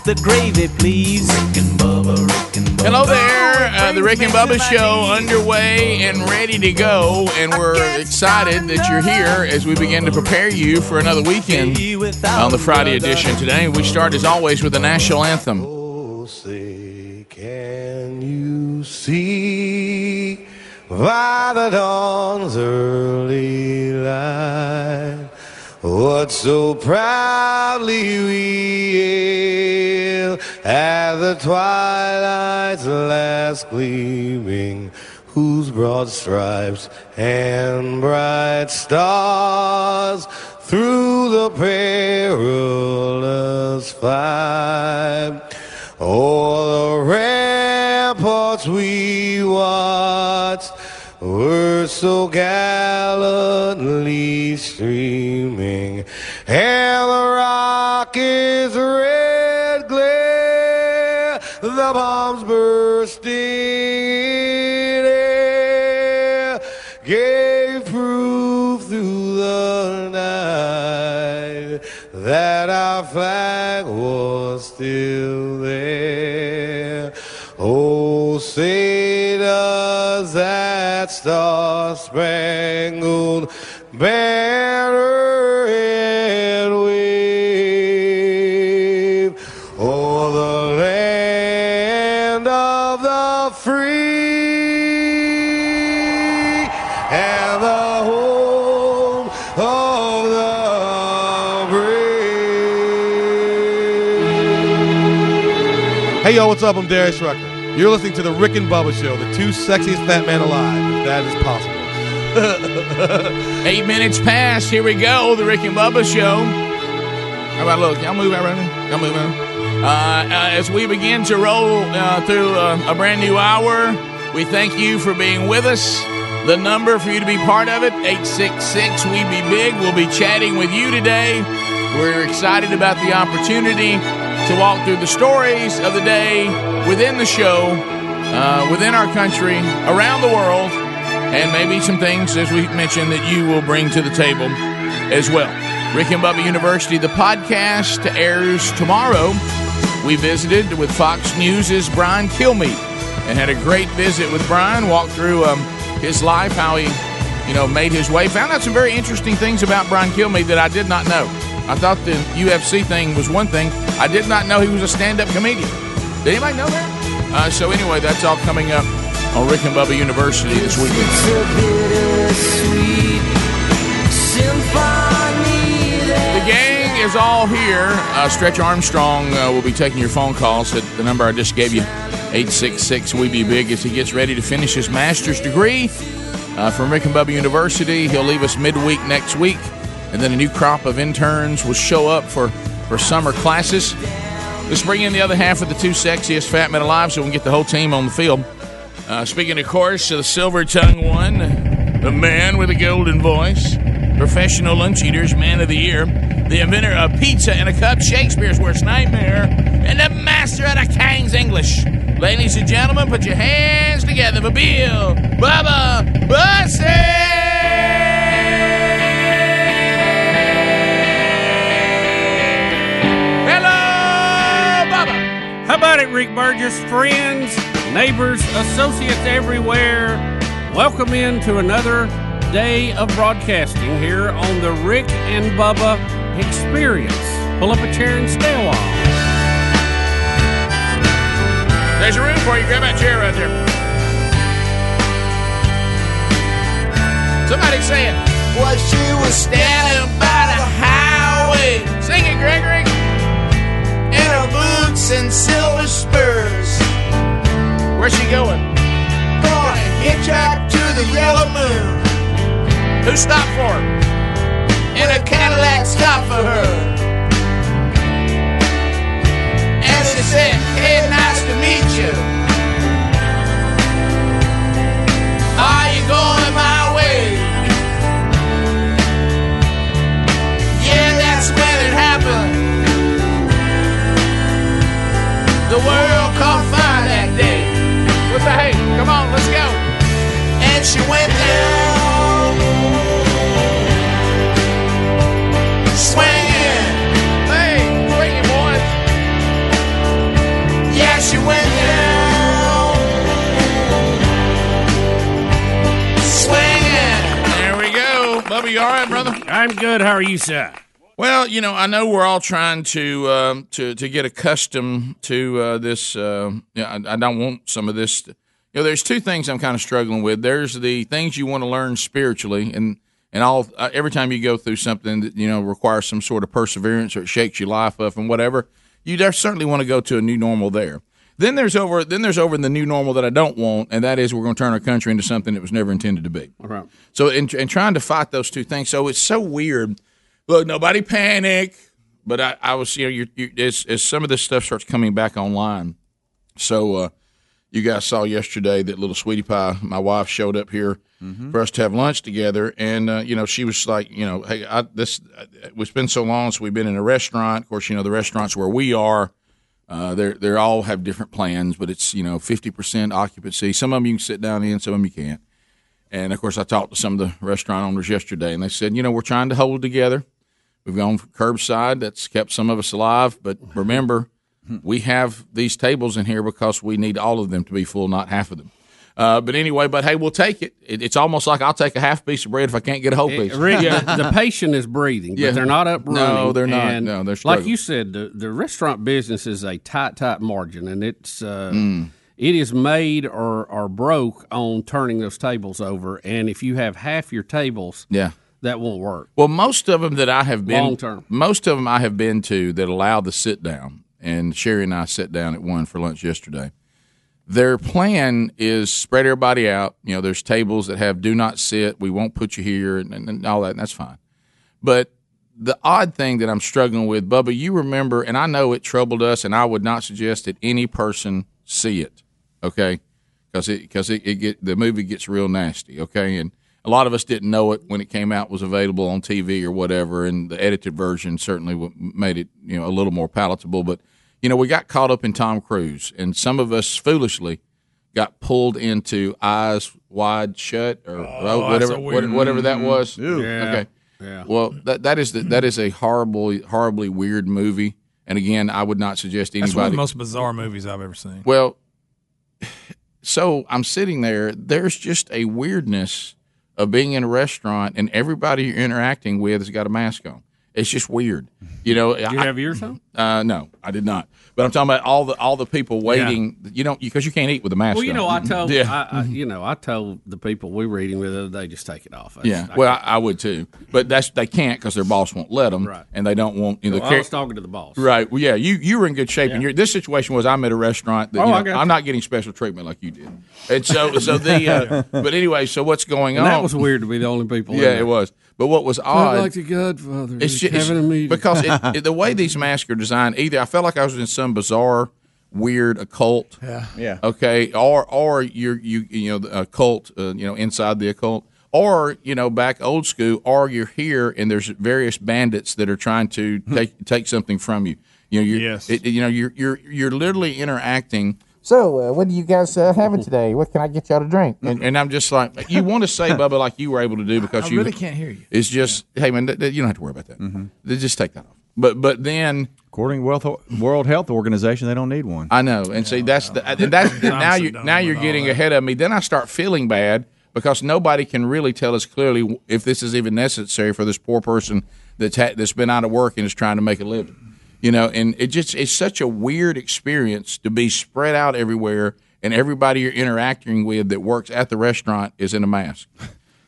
Pass the gravy, please. Rick and Bubba, Rick and Bubba. Hello there, uh, the Rick and Bubba show underway and ready to go, and we're excited that you're here as we begin to prepare you for another weekend on the Friday edition today. We start as always with the national anthem. Oh, say, can you see by the dawn's early light what so proudly we hailed at the twilight's last gleaming? Whose broad stripes and bright stars through the perilous fight O'er the ramparts we watched were so gallantly streaming, and the rock is red the bombs bursting in air, gave proof through the night that our flag was still there. Oh, say does that star-spangled banner Hey, yo, what's up? I'm Darius Rucker. You're listening to the Rick and Bubba Show, the two sexiest fat men alive, if that is possible. Eight minutes past. Here we go. The Rick and Bubba Show. How about look? Y'all move out right now. Y'all move out. Uh, uh, as we begin to roll uh, through uh, a brand new hour, we thank you for being with us. The number for you to be part of it, 866 We Be Big. We'll be chatting with you today. We're excited about the opportunity to walk through the stories of the day within the show, uh, within our country, around the world, and maybe some things, as we mentioned, that you will bring to the table as well. Rick and Bubba University, the podcast airs tomorrow. We visited with Fox News' Brian Kilmeade and had a great visit with Brian. Walked through um, his life, how he, you know, made his way. Found out some very interesting things about Brian Kilmeade that I did not know. I thought the UFC thing was one thing. I did not know he was a stand-up comedian. Did anybody know that? Uh, so anyway, that's all coming up on Rick and Bubba University this weekend. The gang is all here. Uh, Stretch Armstrong uh, will be taking your phone calls at the number I just gave you, 866 We Be Big, as he gets ready to finish his master's degree uh, from Rick and Bubba University. He'll leave us midweek next week, and then a new crop of interns will show up for, for summer classes. Let's bring in the other half of the two sexiest fat men alive so we can get the whole team on the field. Uh, speaking, of course, the silver tongue one, the man with a golden voice, professional lunch eaters, man of the year, the inventor of pizza in a cup, Shakespeare's worst nightmare, and the master of the King's English. Ladies and gentlemen, put your hands together for Bill Bubba Bussey! How about it, Rick Burgess? Friends, neighbors, associates everywhere, welcome in to another day of broadcasting here on the Rick and Bubba Experience. Pull up a chair and stay a while. There's a room for you. Grab that chair right there. Somebody say it. Well, she was standing by the highway. Sing it, Gregory. In her boots and silver spurs. Where's she going? To hitchhike to the yellow moon. Who stopped for her? In a Cadillac stopped for her. And she said, Hey, nice to meet you. Are you going my The world caught fire that day. What the hey? Come on, let's go. And she went down, swinging. Hey, swing it, boys. Yeah, she went down, swinging. There we go. Bubba, you all right, brother? I'm good. How are you, sir? Well, you know, I know we're all trying to um, to to get accustomed to uh, this. Uh, yeah, I, I don't want some of this. You know, there's two things I'm kind of struggling with. There's the things you want to learn spiritually, and and all uh, every time you go through something that you know requires some sort of perseverance or it shakes your life up and whatever, you certainly want to go to a new normal there. Then there's over then there's over in the new normal that I don't want, and that is we're going to turn our country into something that was never intended to be. All right. So in, in trying to fight those two things, so it's so weird. Look, nobody panic. But I, I was, you know, you, you, as, as some of this stuff starts coming back online. So uh, you guys saw yesterday that little sweetie pie, my wife showed up here for us to have lunch together, and uh, you know, she was like, you know, hey, I, this it's been so long since we've been in a restaurant. Of course, you know, the restaurants where we are. Uh, they're they all have different plans, but it's you know fifty percent occupancy. Some of them you can sit down in, some of them you can't. And of course, I talked to some of the restaurant owners yesterday, and they said, you know, we're trying to hold together. We've gone curbside. That's kept some of us alive. But remember, we have these tables in here because we need all of them to be full, not half of them. Uh, but anyway, but hey, we'll take it. it. It's almost like I'll take a half piece of bread if I can't get a whole piece. Rick, the, the patient is breathing, but Yeah. they're not up running. No, they're not. No, they're like you said. The, the restaurant business is a tight, tight margin, and it's uh, Mm. It is made or or broke on turning those tables over. And if you have half your tables, Yeah. that won't work. Well, most of them that I have been Long term. most of them I have been to that allow the sit down. And Sherry and I sat down at one for lunch yesterday. Their plan is spread everybody out. You know, there's tables that have do not sit. We won't put you here and, and all that. And that's fine. But the odd thing that I'm struggling with, Bubba, you remember, and I know it troubled us, and I would not suggest that any person see it, okay? Because it because it, it get the movie gets real nasty, okay? And a lot of us didn't know it when it came out was available on TV or whatever, and the edited version certainly w- made it you know a little more palatable. But you know, we got caught up in Tom Cruise, and some of us foolishly got pulled into Eyes Wide Shut or Oh, whatever weird- what- whatever that Mm. was. Ew. Yeah. Okay. Yeah. Well, that that is the, that is a horribly horribly weird movie. And again, I would not suggest anybody. That's one of the most bizarre movies I've ever seen. well, so I'm sitting there. There's just a weirdness of being in a restaurant and everybody you're interacting with has got a mask on. It's just weird. You know, Do You I- have yours on? Uh, no, I did not. But I'm talking about all the all the people waiting. You don't because you can't eat with a mask. Well, you know, on. I told Yeah. I, I, you know, I told the people we were eating with the other day, just take it off. I Yeah, I well, I, I would too, but that's they can't because their boss won't let them, Right. and they don't want you know. Well, the I car- was talking to the boss. Right. Well, yeah, you you were in good shape, and your this situation was I'm at a restaurant that Oh, you I know, got I'm you. not getting special treatment like you did, and so so the uh, but anyway, so what's going And on? that was weird to be the only people. in Yeah, it was. But what was odd? I'd like the Godfather. it's It's just it's- having a meeting because it, it- the way these masks are designed. Either I felt like I was in some bizarre, weird occult. Yeah. Yeah. Okay. Or or you're you you know the occult. Uh, you know inside the occult. Or you know back old school. Or you're here and there's various bandits that are trying to take take something from you. You know. You're, Yes. it- you know you're you're you're literally interacting. So, uh, what are you guys uh, having today? What can I get y'all to drink? And, and I'm just like, you want to say, Bubba, like you were able to do because I you really can't hear you. It's just, hey man, th- th- you don't have to worry about that. They Just take that off. But but then According to World, World Health Organization, they don't need one. I know, and see that's the and that's now so you dumb now you're getting that. ahead of me. Then I start feeling bad because nobody can really tell us clearly if this is even necessary for this poor person that's ha- that's been out of work and is trying to make a living. You know, and it just it's such a weird experience to be spread out everywhere, and everybody you're interacting with that works at the restaurant is in a mask.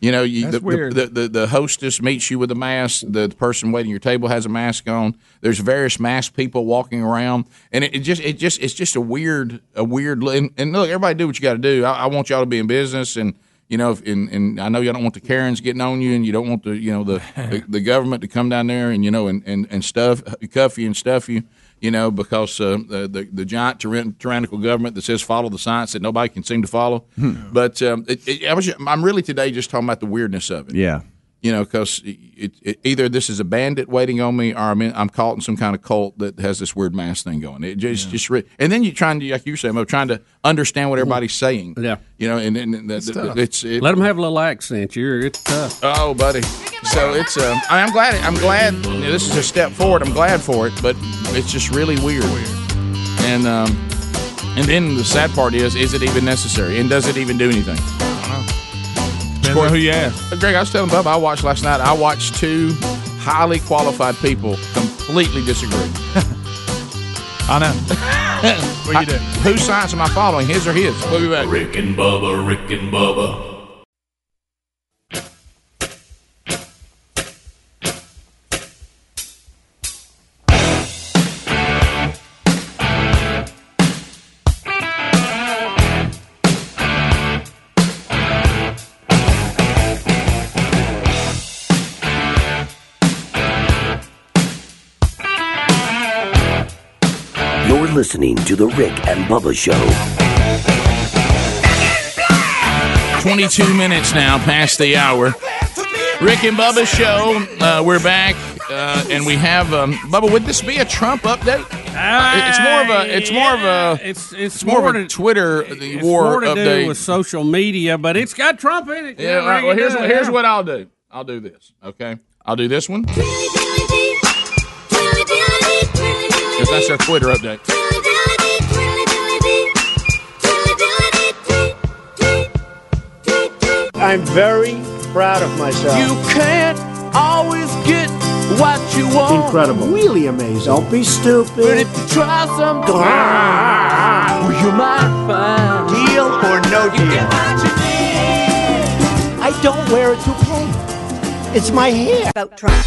You know, you, That's the, weird. The, the the hostess meets you with a mask. The person waiting your table has a mask on. There's various mask people walking around, and it, it just it just it's just a weird a weird. And, and look, everybody do what you got to do. I, I want y'all to be in business, and you know, if, and and I know you don't want the Karens getting on you, and you don't want the you know the the, the government to come down there and you know and and and stuff cuff you and stuff you. You know, because uh, the, the the giant tyrann- tyrannical government that says follow the science that nobody can seem to follow. But um, it, it, I was, I'm really today just talking about the weirdness of it. Yeah. You know, because it, it, either this is a bandit waiting on me, or I'm in, I'm caught in some kind of cult that has this weird mass thing going. It just just re- and then you're trying to, like you saying, I'm trying to understand what everybody's saying. Yeah, you know, and, and, the, the, it's it, Let them have a little accent. You're it's tough. Oh, buddy. So it's um, I- I'm glad. I'm glad you know, this is a step forward. I'm glad for it, but it's just really weird. weird. And um, and then the sad part is, is it even necessary? And does it even do anything? Depends on who you ask. Greg, I was telling Bubba I watched last night. I watched two highly qualified people completely disagree. I know. what you do? Whose science am I following? His or his? We'll be back. Rick and Bubba, Rick and Bubba. Listening to The Rick and Bubba Show. 22 minutes now past the hour. Rick and Bubba show. Uh, we're back, uh, and we have um, Bubba. Would this be a Trump update? it's more of a. It's more of a. It's it's, more, of a Twitter the It's war more to update. do with social media, but it's got Trump in it. yeah, what right. Well, here's do, here's what I'll do. I'll do this. Okay, I'll do this one because that's our Twitter update. I'm very proud of myself. You can't always get what you want. Incredible. Really amazing. Don't be stupid. But if you try something, you might find. Deal or no You get what you need. I don't wear a toupee. It's my hair. Vote Trump.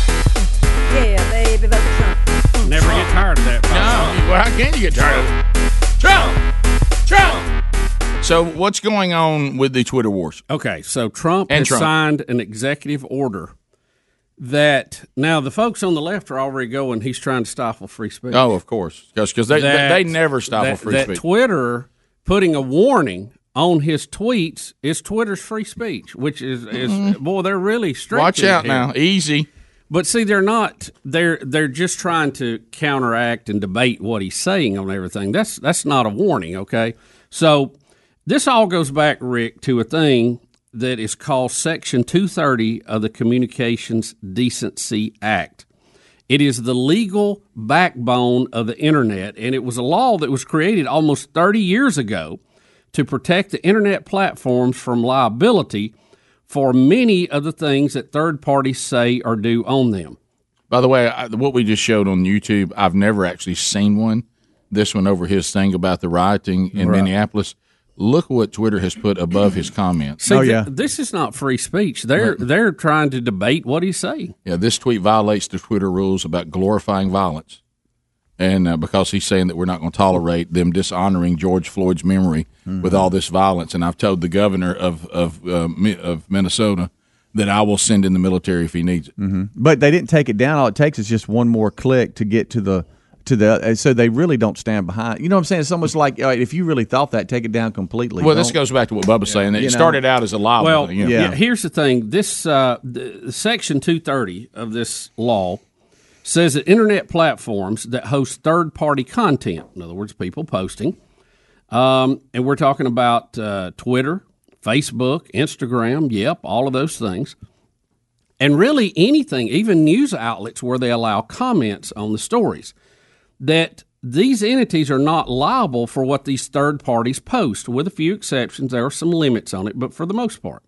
Yeah, baby, vote Trump. Never get tired of that. No, well, how can you get tired of it? Trump, Trump. So, what's going on with the Twitter wars? Okay, so Trump And has Trump. signed an executive order that now the folks on the left are already going. He's trying to stifle free speech. Oh, of course, because they, they That- they never stifle that, free that speech. Twitter putting a warning on his tweets is Twitter's free speech, which is is Mhm. boy they're really strict. Watch out here. now, easy. But see, they're not. They're they're just trying to counteract and debate what he's saying on everything. That's that's not a warning, okay? So this all goes back, Rick, to a thing that is called Section 230 of the Communications Decency Act. It is the legal backbone of the internet, and it was a law that was created almost 30 years ago to protect the internet platforms from liability for many of the things that third parties say or do on them. By the way, I, what we just showed on YouTube, I've never actually seen one. This one over his thing about the rioting in Right. Minneapolis. Look what Twitter has put above his comments. See, th- this is not free speech. They're they're trying to debate what he's saying. Yeah, this tweet violates the Twitter rules about glorifying violence, and uh, because he's saying that we're not going to tolerate them dishonoring George Floyd's memory with all this violence, and I've told the governor of of uh, of Minnesota that I will send in the military if he needs it. hmm But they didn't take it down. All it takes is just one more click to get to the to the. uh, So they really don't stand behind. You know what I'm saying? It's almost like all right, if you really thought that, take it down completely. Well, this Don't- goes back to what Bubba's saying. It You know. started out as a libel. Well, you know. yeah. Here's the thing: this uh, the, Section 230 of this law says that internet platforms that host third-party content, in other words, people posting, um, and we're talking about uh, Twitter, Facebook, Instagram, yep, all of those things, and really anything, even news outlets where they allow comments on the stories, that these entities are not liable for what these third parties post, with a few exceptions. There are some limits on it, but for the most part.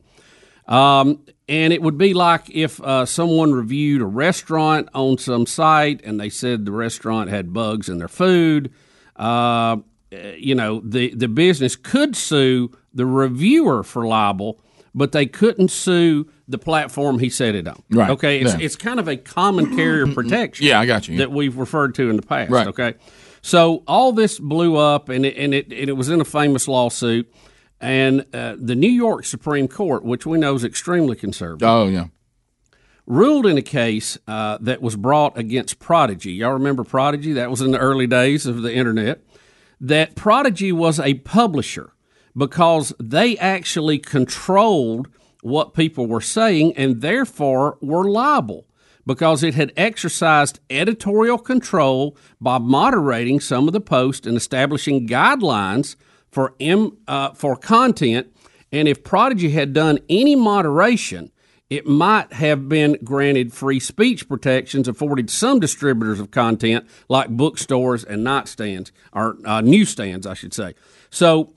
Um, and it would be like if uh, someone reviewed a restaurant on some site and they said the restaurant had bugs in their food. Uh, you know, the, the business could sue the reviewer for libel, but they couldn't sue the platform he said it on. Right. Okay. It's, Yeah. it's kind of a common carrier protection. Yeah, I got you. That we've referred to in the past. Right. Okay. So all this blew up, and it, and it and it was in a famous lawsuit, and uh, the New York Supreme Court, which we know is extremely conservative. Oh yeah. Ruled in a case uh, that was brought against Prodigy. Y'all remember Prodigy? That was in the early days of the internet. That Prodigy was a publisher because they actually controlled what people were saying and therefore were liable because it had exercised editorial control by moderating some of the posts and establishing guidelines for im, uh, for content. And if Prodigy had done any moderation, it might have been granted free speech protections afforded some distributors of content, like bookstores and nightstands or uh, newsstands, I should say. So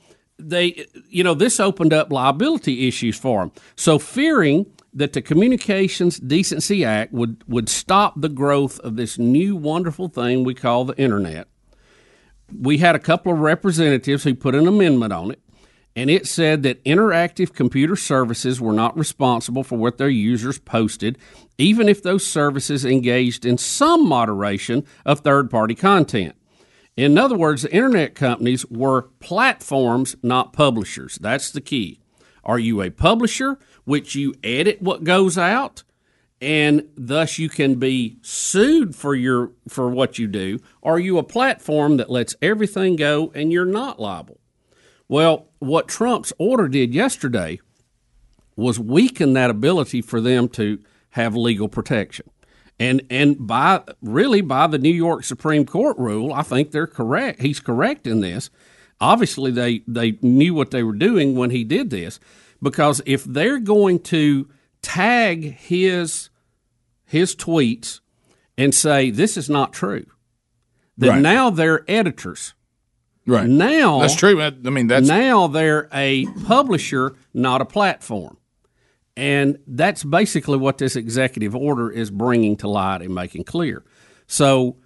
they, you know, this opened up liability issues for them. So fearing that the Communications Decency Act would would stop the growth of this new wonderful thing we call the internet, we had a couple of representatives who put an amendment on it, and it said that interactive computer services were not responsible for what their users posted, even if those services engaged in some moderation of third party content. In other words, the internet companies were platforms, not publishers. That's the key. Are you a publisher, which you edit what goes out? and thus you can be sued for your for what you do are you a platform that lets everything go and you're not liable well what trump's order did yesterday was weaken that ability for them to have legal protection and and by really by the New York Supreme Court rule I think they're correct he's correct in this obviously they they knew what they were doing when he did this because if they're going to tag his his tweets and say this is not true, then Right. now they're editors. Right. Now That's true. I I mean, that's now they're a publisher, not a platform. And that's basically what this executive order is bringing to light and making clear. So,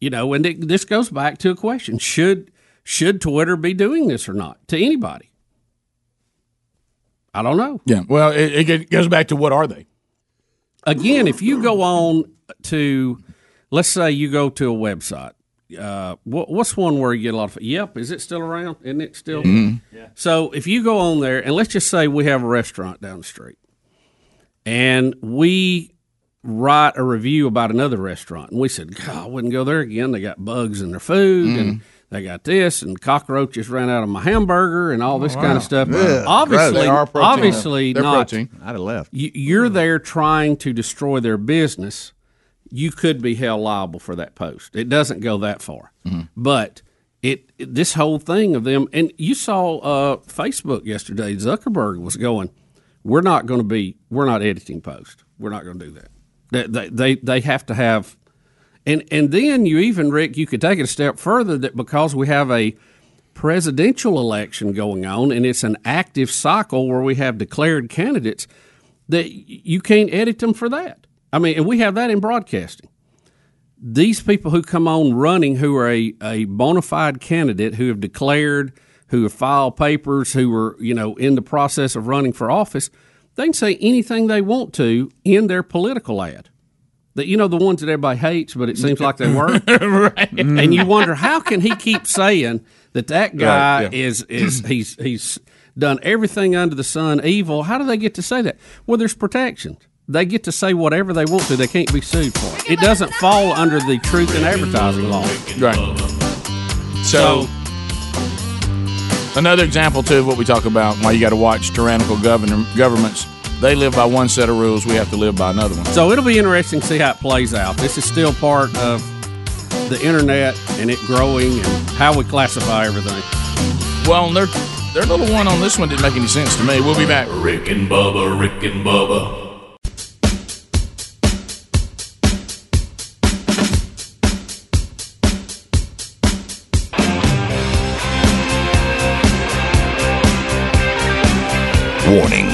you know, and it, this goes back to a question: should should Twitter be doing this or not to anybody? I don't know. Yeah. Well, it, it goes back to what are they? Again, if you go on to, let's say you go to a website. Uh, what, what's one where you get a lot of? Yep, is it still around? Isn't it still? Mhm. So if you go on there, and let's just say we have a restaurant down the street, and we write a review about another restaurant, and we said, God, I wouldn't go there again. They got bugs in their food, and they got this, and cockroaches ran out of my hamburger, and all this Oh, kind of stuff. Ugh, obviously. They are protein. obviously They're not. protein. I'd have left. You, you're there trying to destroy their business. You could be held liable for that post. It doesn't go that far, but it, it- this whole thing of them and you saw uh, Facebook yesterday. Zuckerberg was going, "We're not going to be. We're not editing post. We're not going to do that. They, they they they have to have." And and then you even Rick, you could take it a step further that because we have a presidential election going on and it's an active cycle where we have declared candidates that you can't edit them for that. I mean, and we have that in broadcasting. These people who come on running who are a, a bona fide candidate who have declared, who have filed papers, who are, you know, in the process of running for office, they can say anything they want to in their political ad. That you know the ones that everybody hates, but it seems like they work. right. And you wonder how can he keep saying that that guy Right, yeah. is is he's he's done everything under the sun evil. How do they get to say that? Well, there's protections. They get to say whatever they want to. They can't be sued for it. It doesn't fall under the truth in advertising law. Right. So, another example too of what we talk about why you got to watch tyrannical governor, governments. They live by one set of rules. We have to live by another one. So it'll be interesting to see how it plays out. This is still part of the internet and it growing and how we classify everything. Well, their their little one on this one didn't make any sense to me. We'll be back. Rick and Bubba, Rick and Bubba. Warning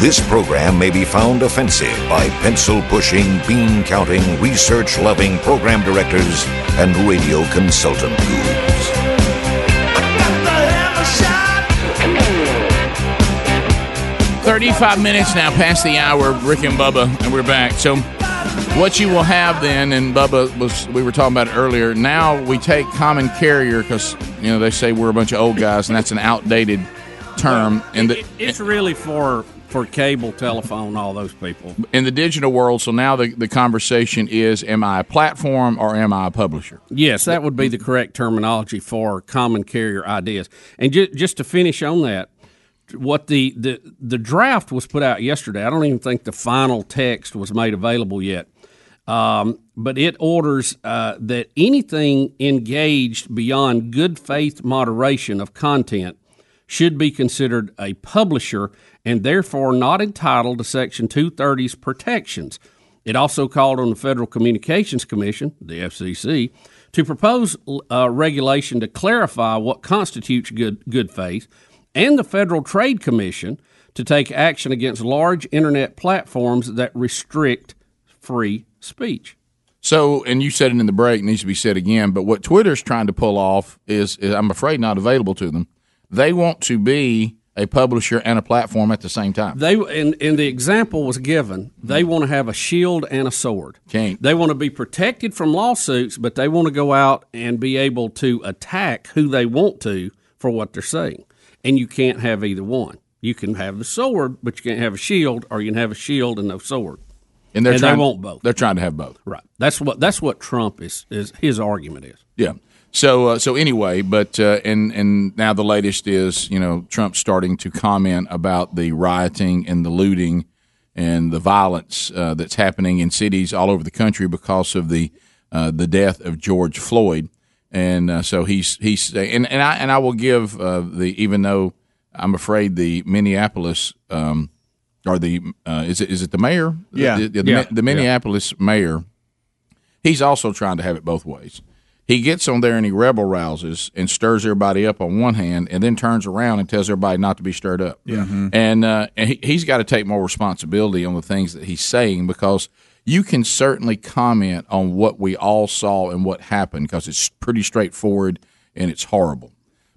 this program may be found offensive by pencil pushing, bean counting, research loving program directors and radio consultant gurus. 35 minutes now past the hour, Rick and Bubba, and we're back. So, what you will have then, and Bubba was, we were talking about earlier. Now we take common carrier because you know they say we're a bunch of old guys, and that's an outdated term. And the, It's really for for cable, telephone, all those people. in the digital world, so now the, the conversation is: Am I a platform or am I a publisher? Yes, that would be the correct terminology for common carrier ideas. And ju- just to finish on that, what the, the the draft was put out yesterday. I don't even think the final text was made available yet. Um, but it orders uh, that anything engaged beyond good faith moderation of content should be considered a publisher and therefore not entitled to Section 230's protections. It also called on the Federal Communications Commission, the FCC, to propose uh, regulation to clarify what constitutes good, good faith, and the Federal Trade Commission to take action against large internet platforms that restrict free speech. So, and you said it in the break, needs to be said again. But what Twitter's trying to pull off is, is, I'm afraid, not available to them. They want to be a publisher and a platform at the same time. They and, and the example was given. They mm-hmm. want to have a shield and a sword. Can't. They want to be protected from lawsuits, but they want to go out and be able to attack who they want to for what they're saying. And you can't have either one. You can have the sword, but you can't have a shield, or you can have a shield and no sword. And they're And trying, they want both. They're trying to have both. Right. That's what that's what Trump is is his argument is. Yeah. So uh, so anyway, but uh, and and now the latest is you know Trump starting to comment about the rioting and the looting and the violence uh, that's happening in cities all over the country because of the uh, the death of George Floyd, and uh, so he's he's and and I and I will give uh, the even though I'm afraid the Minneapolis. Um, or the uh, is it is it the mayor? Yeah. the, the, Yeah. the Minneapolis mayor. He's also trying to have it both ways. He gets on there and he rebel rouses and stirs everybody up on one hand, and then turns around and tells everybody not to be stirred up. Yeah. Mhm. and uh, and he, he's got to take more responsibility on the things that he's saying because you can certainly comment on what we all saw and what happened because it's pretty straightforward and it's horrible.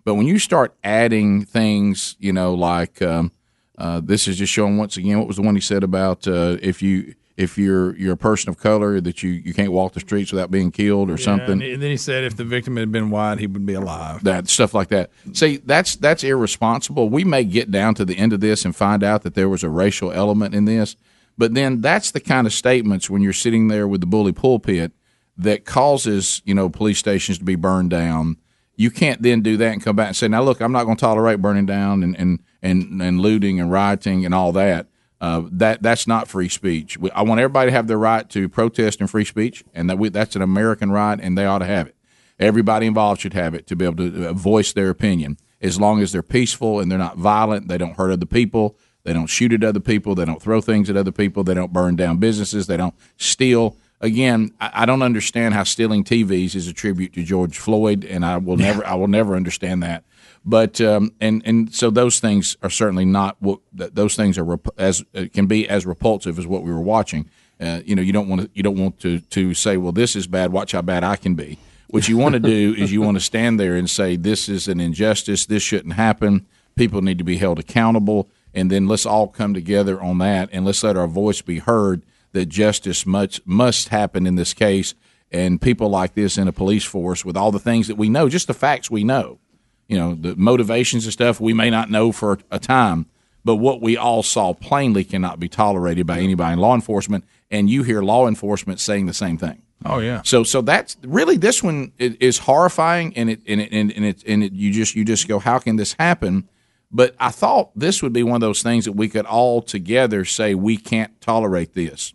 But when you start adding things, you know, like um, uh, this is just showing once again what was the one he said about uh, if you if you're you're a person of color that you, you can't walk the streets without being killed or Yeah, something And then he said if the victim had been white, he would be alive. that stuff like that. See, that's that's irresponsible. We may get down to the end of this and find out that there was a racial element in this, but then that's the kind of statements when you're sitting there with the bully pulpit that causes you know police stations to be burned down. You can't then do that and come back and say, "Now look, I'm not going to tolerate burning down and and and, and looting and rioting and all that." Uh, that that's not free speech. We, I want everybody to have their right to protest and free speech, and that we, that's an American right, and they ought to have it. Everybody involved should have it to be able to uh, voice their opinion, as long as they're peaceful and they're not violent. They don't hurt other people. They don't shoot at other people. They don't throw things at other people. They don't burn down businesses. They don't steal. Again, I, I don't understand how stealing TVs is a tribute to George Floyd, and I will never, I will never understand that. But um, and and so those things are certainly not what those things are rep- as uh, can be as repulsive as what we were watching. Uh, you know, you don't want to you don't want to to say, well, this is bad. Watch how bad I can be. What you want to do is you want to stand there and say, this is an injustice. This shouldn't happen. People need to be held accountable, and then let's all come together on that, and let's let our voice be heard that justice must must happen in this case. And people like this in a police force with all the things that we know, just the facts we know you know the motivations and stuff we may not know for a time but what we all saw plainly cannot be tolerated by anybody in law enforcement and you hear law enforcement saying the same thing. Oh yeah. so so that's really this one is horrifying and it and it and, and it and it you just you just go how can this happen? But I thought this would be one of those things that we could all together say we can't tolerate this.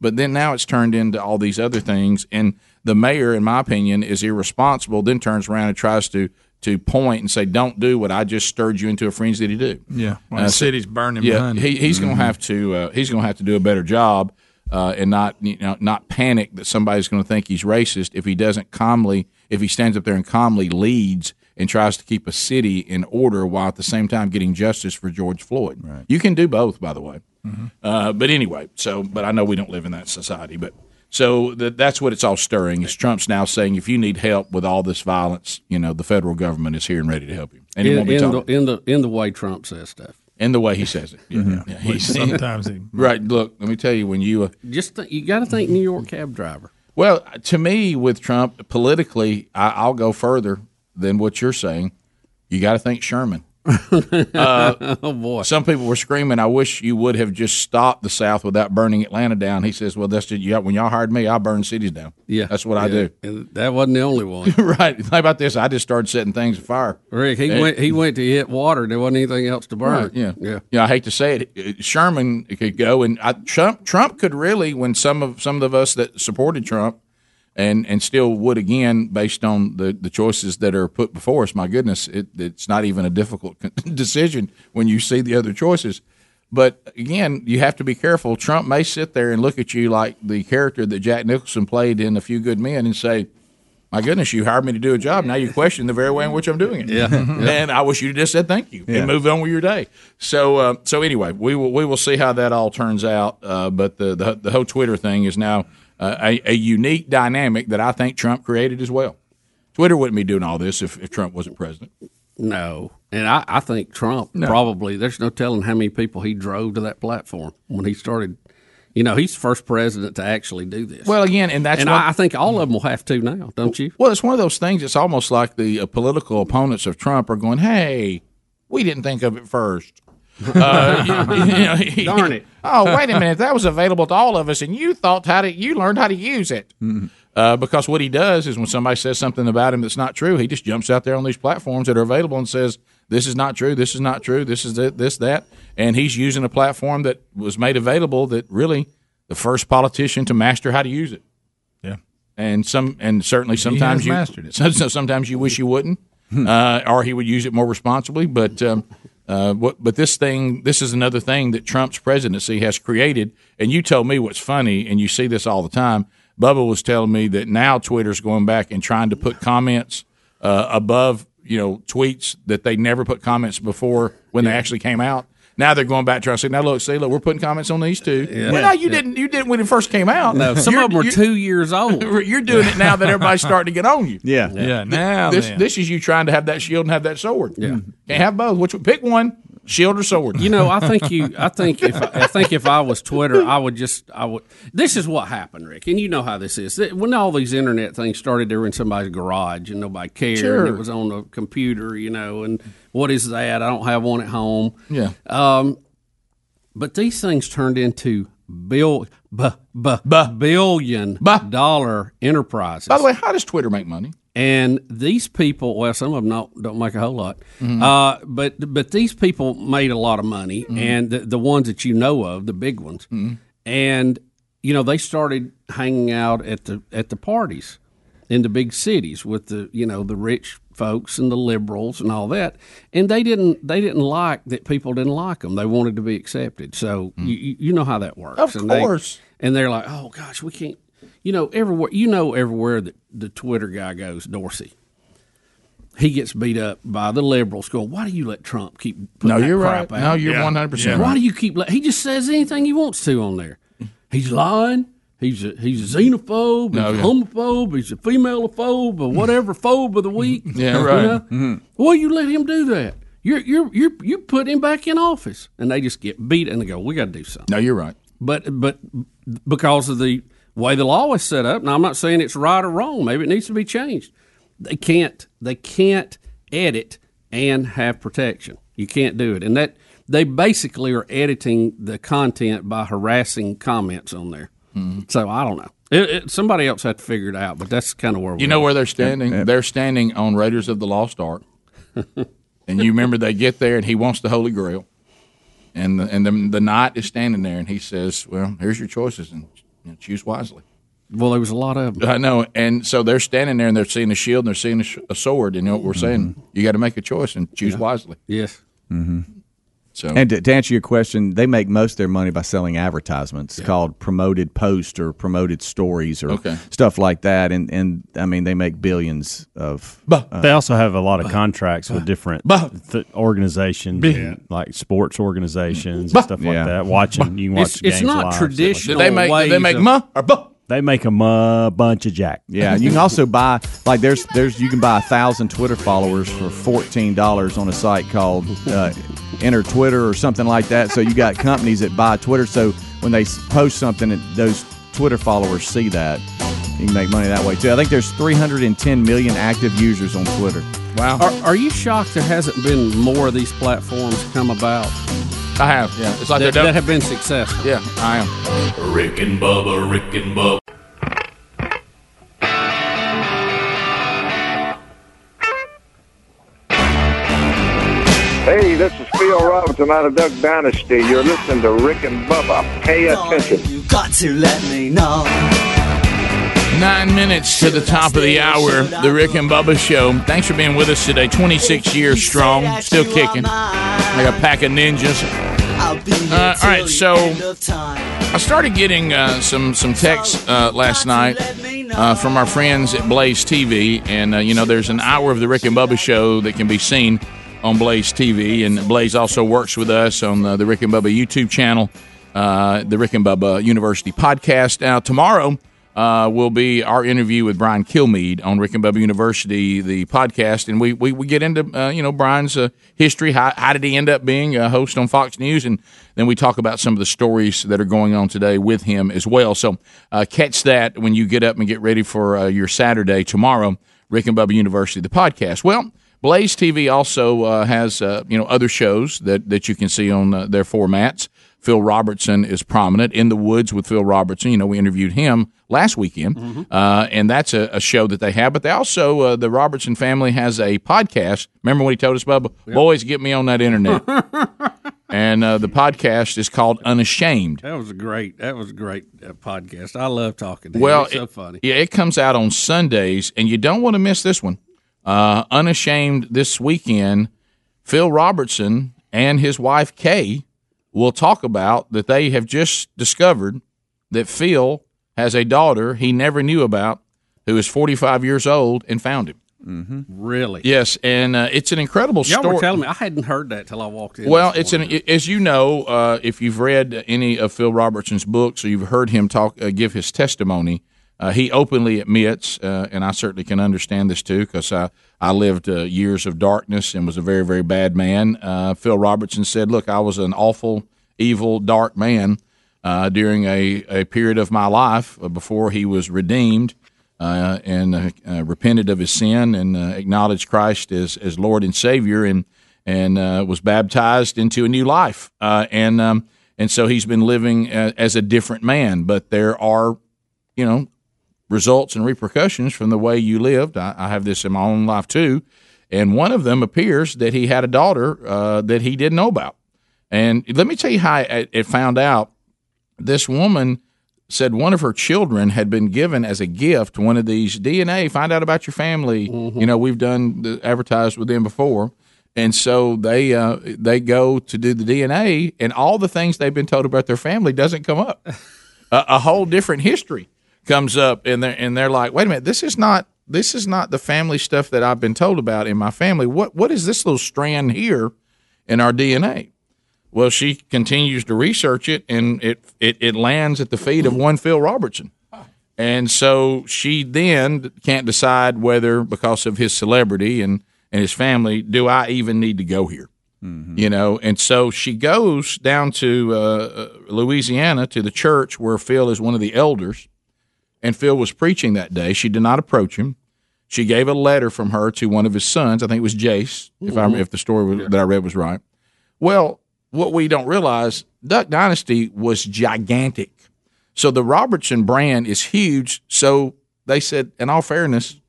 But then now it's turned into all these other things and the mayor in my opinion is irresponsible then turns around and tries to to point and say don't do what I just stirred you into a frenzy to do Yeah. When Uh, the city's burning yeah, he, he's going Mhm. to have to uh, he's going to have to do a better job uh, and not you know not panic that somebody's going to think he's racist if he doesn't calmly if he stands up there and calmly leads and tries to keep a city in order while at the same time getting justice for George Floyd. Right. You can do both, by the way. Uh, but anyway, so but I know we don't live in that society, but. So that that's what it's all stirring. Is Trump's now saying if you need help with all this violence, you know the federal government is here and ready to help you, and he in, won't be in, talking the, in the in the way Trump says stuff. in the way he says it. Yeah, yeah. Which sometimes he- right. Look, let me tell you when you uh, Just th- you got to think New York cab driver. well to me with Trump politically, I, I'll go further than what you're saying. You got to think Sherman. Uh, oh boy! Some people were screaming, "I wish you would have just stopped the South without burning Atlanta down." He says, "Well, that's just, yeah, when y'all hired me, I burned cities down. Yeah, that's what I do." And that wasn't the only one. right? How about this? I just started setting things afire. Rick, he went he went to hit water. There wasn't anything else to burn. Right, yeah, yeah. yeah. I hate to say it, it- Sherman could go, and I, Trump Trump could really, when some of some of us that supported Trump, and and still would again, based on the the choices that are put before us. My goodness, it, it's not even a difficult decision when you see the other choices. But again, you have to be careful. Trump may sit there and look at you like the character that Jack Nicholson played in A Few Good Men and say, "My goodness, you hired me to do a job. Now you question the very way in which I'm doing it." Yeah. and I wish you'd just said thank you Yeah. and moved on with your day. So, uh, so anyway, we will we will see how that all turns out. Uh, but the, the the whole Twitter thing is now uh, a, a unique dynamic that I think Trump created as well. Twitter wouldn't be doing all this if, if Trump wasn't president. No, and I, I think Trump No. probably. There's no telling how many people he drove to that platform when he started. You know, he's the first president to actually do this. Well, again, and that's and what- I, I think all of them will have to now, don't you? Well, it's one of those things. It's almost like the uh, political opponents of Trump are going, "Hey, we didn't think of it first. Uh, you- you know, Darn it. Oh, wait a minute. That was available to all of us, and you thought how to you learned how to use it. Uh, because what he does is when somebody says something about him that's not true, he just jumps out there on these platforms that are available and says, "This is not true. This is not true. This is it, this that." And he's using a platform that was made available that really the first politician to master how to use it. Yeah. And some and certainly He sometimes has you mastered it. so, so sometimes you wish you wouldn't, uh, or he would use it more responsibly. But um, uh, what, but this thing, this is another thing that Trump's presidency has created. And you told me what's funny, and you see this all the time. Bubba was telling me that now Twitter's going back and trying to put comments uh, above you know tweets that they never put comments before when they actually came out. Now they're going back trying to say, now look, see, look, we're putting comments on these too. Yeah. Well, no, you Yeah. didn't. You didn't when it first came out. No, some You're- of them were two years old. You're doing it now that everybody's starting to get on you. Yeah. Yeah, now this this is you trying to have that shield and have that sword. Yeah, can't have both. Which pick one, shield or sword. You know, I think you. I think if I think if I was Twitter, I would just. I would. This is what happened, Rick, and you know how this is. When all these internet things started, they were in somebody's garage and nobody cared. Sure. And it was on a computer, you know. And what is that? I don't have one at home. Yeah. Um, but these things turned into bill, b, b, billion dollar enterprises. By the way, how does Twitter make money? And these people, well, some of them don't, don't make a whole lot, Mhm. uh, but but these people made a lot of money, Mm-hmm. and the, the ones that you know of, the big ones, and you know they started hanging out at the at the parties in the big cities with the you know the rich folks and the liberals and all that, and they didn't they didn't like that people didn't like them. They wanted to be accepted. So you you you know how that works. Mm. Of and they- course. and they're like, oh gosh, we can't. You know, everywhere you know everywhere that the Twitter guy goes, Dorsey. He gets beat up by the liberals. Going, why do you let Trump keep? Putting No, you're crap right. out? No, you're Yeah. 100% Why right. do you keep? Let, he just says anything he wants to on there. He's lying. He's a he's a xenophobe. No, he's yeah. a homophobe. He's a femalephobe or whatever phobe of the week. Yeah, You right. know? Mhm. Why you let him do that? You're you're you're you put him back in office, and they just get beat, and they go, "We got to do something." No, you're right. But but because of the way the law is set up, now I'm not saying it's right or wrong. Maybe it needs to be changed. They can't they can't edit and have protection. You can't do it, and that they basically are editing the content by harassing comments on there. Mm-hmm. So I don't know. It, it, somebody else had to figure it out, but that's kind of where we You know are. where they're standing? They're standing on Raiders of the Lost Ark. and you remember they get there and he wants the Holy Grail. And the, and the, the knight is standing there and he says, Well, here's your choices and you know, choose wisely. Well, there was a lot of them. I know. And so they're standing there and they're seeing a shield and they're seeing a, sh- a sword. And you know what we're saying? You got to make a choice and choose wisely. Yes. Mm-hmm. So And to, to answer your question, they make most of their money by selling advertisements called promoted posts or promoted stories or Okay. stuff like that. And and I mean they make billions of. uh, they also have a lot of contracts with different th- organizations, Bah. and, like sports organizations Bah. and stuff like Yeah. that. Watching, you can watch It's- it's games not live, stuff like traditional they make- did they make of- muh or buh? They make a mu- bunch of jack. Yeah, you can also buy like there's there's you can buy a thousand Twitter followers for fourteen dollars on a site called uh, Enter Twitter or something like that. So you got companies that buy Twitter. So when they post something, those Twitter followers see that, you can make money that way too. I think there's 310 million active users on Twitter. Wow. Are, are you shocked there hasn't been more of these platforms come about? I have, yeah. It's like that, they're that have been successful. Yeah, I am. Rick and Bubba, Rick and Bubba. This is Phil Robertson out of Duck Dynasty. You're listening to Rick and Bubba. Pay attention. You got to let me know. Nine minutes to the top of the hour, the Rick and Bubba Show. Thanks for being with us today. 26 years strong, still kicking like a pack of ninjas. Uh, all right, so I started getting uh, some some texts uh, last night uh, from our friends at Blaze TV, and uh, you know, there's an hour of the Rick and Bubba Show that can be seen on Blaze TV, and Blaze also works with us on uh, the Rick and Bubba YouTube channel, uh, the Rick and Bubba University podcast. Now tomorrow. Uh, will be our interview with Brian Kilmeade on Rick and Bubba University, the podcast, and we we, we get into uh, you know Brian's uh, history. How, how did he end up being a host on Fox News, and then we talk about some of the stories that are going on today with him as well. So uh, catch that when you get up and get ready for uh, your Saturday tomorrow. Rick and Bubba University, the podcast. Well, Blaze TV also uh, has uh, you know other shows that that you can see on uh, their formats. Phil Robertson is prominent in the woods with Phil Robertson. You know, we interviewed him last weekend, uh, and that's a, a show that they have. But they also uh, the Robertson family has a podcast. Remember when he told us, Bubba, boys, get me on that internet. and uh, the podcast is called Unashamed. That was a great. That was a great uh, podcast. I love talking to him. Well, It's so it- funny. Yeah, it comes out on Sundays, and you don't want to miss this one. Uh, Unashamed this weekend. Phil Robertson and his wife Kay will talk about that they have just discovered that Phil has a daughter he never knew about who is 45 years old and found him. Mm-hmm. Really? Yes, and uh, it's an incredible story. Y'all were telling me I hadn't heard that till I walked in. Well, this it's an as you know, uh, if you've read any of Phil Robertson's books or you've heard him talk, uh, give his testimony, uh, he openly admits, uh, and I certainly can understand this too, because I I lived uh, years of darkness and was a very very bad man. Uh, Phil Robertson said, "Look, I was an awful, evil, dark man uh, during a a period of my life uh, before he was redeemed." and repented of his sin and acknowledged Christ as, as Lord and Savior and and was baptized into a new life. And um, and so he's been living as a different man. But there are, you know, results and repercussions from the way you lived. I, I have this in my own life too. And one of them appears that he had a daughter uh, that he didn't know about. And let me tell you how it, it found out. This woman said one of her children had been given as a gift one of these DNA. Find out about your family. You know, we've done the, advertised with them before, and so they uh, they go to do the DNA, and all the things they've been told about their family doesn't come up. a, a whole different history comes up, and they're and they're like, wait a minute, this is not this is not the family stuff that I've been told about in my family. What what is this little strand here in our DNA? Well, she continues to research it, and it it, it lands at the feet of one Phil Robertson. And so she then can't decide whether, because of his celebrity and, and his family, do I even need to go here? You know, and so she goes down to uh, Louisiana to the church where Phil is one of the elders, and Phil was preaching that day. She did not approach him. She gave a letter from her to one of his sons. I think it was Jase, if I Mhm. if the story was, that I read was right. Well, what we don't realize, Duck Dynasty was gigantic. So the Robertson brand is huge. So they said, in all fairness,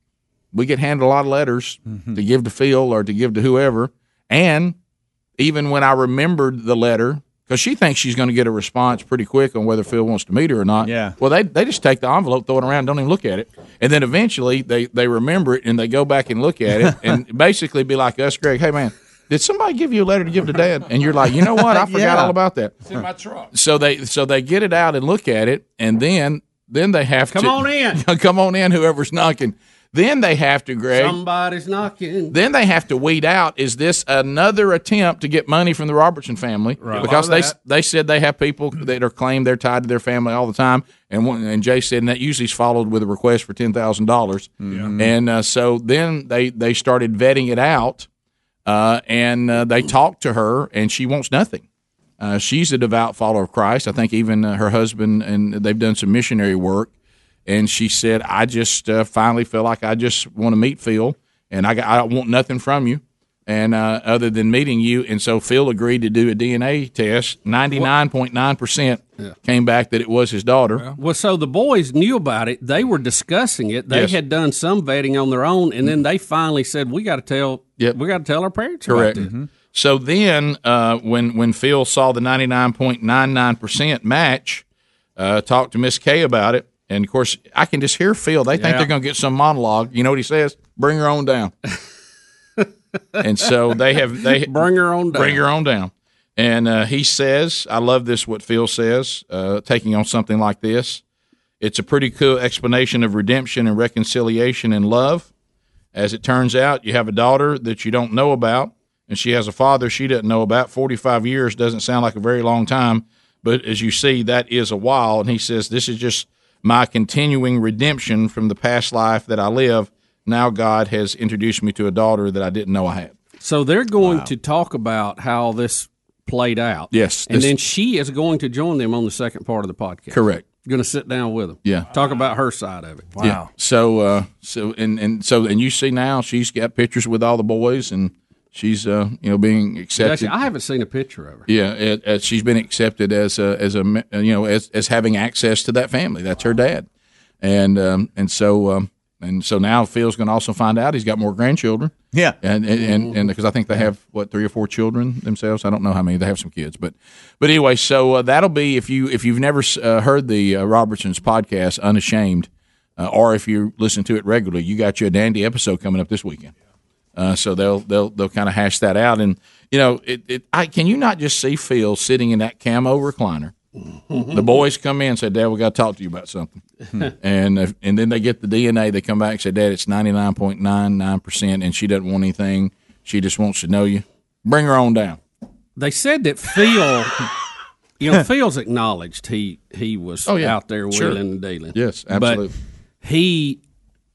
we get handed a lot of letters to give to Phil or to give to whoever. And even when I remembered the letter, because she thinks she's going to get a response pretty quick on whether Phil wants to meet her or not. Yeah. Well, they, they just take the envelope, throw it around, don't even look at it. And then eventually they, they remember it and they go back and look at it and basically be like us, Greg, hey, man, did somebody give you a letter to give to dad? And you're like, you know what? I forgot Yeah. all about that. It's in my truck. So they so they get it out and look at it, and then then they have Come to come on in. come on in, whoever's knocking. Then they have to, Greg. Somebody's knocking. then they have to weed out: is this another attempt to get money from the Robertson family? Right. Because they they said they have people that are claimed they're tied to their family all the time, and one, and Jay said and that usually is followed with a request for ten thousand dollars. And uh, so then they they started vetting it out, uh, and uh, they talked to her, and she wants nothing. Uh, she's a devout follower of Christ. I think even uh, her husband and they've done some missionary work. And she said, "I just uh, finally feel like I just want to meet Phil, and I got, I want nothing from you, and uh, other than meeting you." And so Phil agreed to do a DNA test. Ninety nine point nine percent came back that it was his daughter. Well, so the boys knew about it. They were discussing it. They Yes. had done some vetting on their own, and then they finally said, "We got to tell. We got to tell our parents Correct. about this." So then, uh, when when Phil saw the ninety nine point nine nine percent match, uh, talked to Miss Kay about it, and of course, I can just hear Phil. They think Yeah. they're going to get some monologue. You know what he says? Bring her on down. and so they have they bring her on down. Bring her on down. And uh, he says, I love this. What Phil says, uh, taking on something like this, it's a pretty cool explanation of redemption and reconciliation and love. As it turns out, you have a daughter that you don't know about, and she has a father she doesn't know about. 45 years doesn't sound like a very long time, but as you see, that is a while. And he says, This is just my continuing redemption from the past life that I live. Now God has introduced me to a daughter that I didn't know I had. So they're going to talk about how this played out. Yes, and this- then she is going to join them on the second part of the podcast. Correct. Going to sit down with them. Yeah. talk about her side of it. Yeah. So, uh, so and and so and you see now she's got pictures with all the boys, and she's uh, you know being accepted. Actually, I haven't seen a picture of her. yeah, it, it, she's been accepted as a, as a you know as as having access to that family. That's her dad, and um, and so um, and so now Phil's going to also find out he's got more grandchildren. Yeah, and and and, and because I think they have what three or four children themselves. I don't know how many they have some kids, but but anyway, so uh, that'll be if you if you've never uh, heard the uh, Robertsons podcast, Unashamed, uh, or if you listen to it regularly, you got your dandy episode coming up this weekend. Uh, so they'll they'll they'll kind of hash that out, and you know, it, it I can you not just see Phil sitting in that camo recliner the boys come in and say, Dad, we got to talk to you about something. and if, and then they get the DNA. They come back and say, Dad, it's ninety nine point nine nine percent, and she doesn't want anything. She just wants to know you. Bring her on down. They said that Phil, you know, Phil's acknowledged he he was Oh, yeah. out there Sure. wheeling and dealing. Yes, But absolutely. he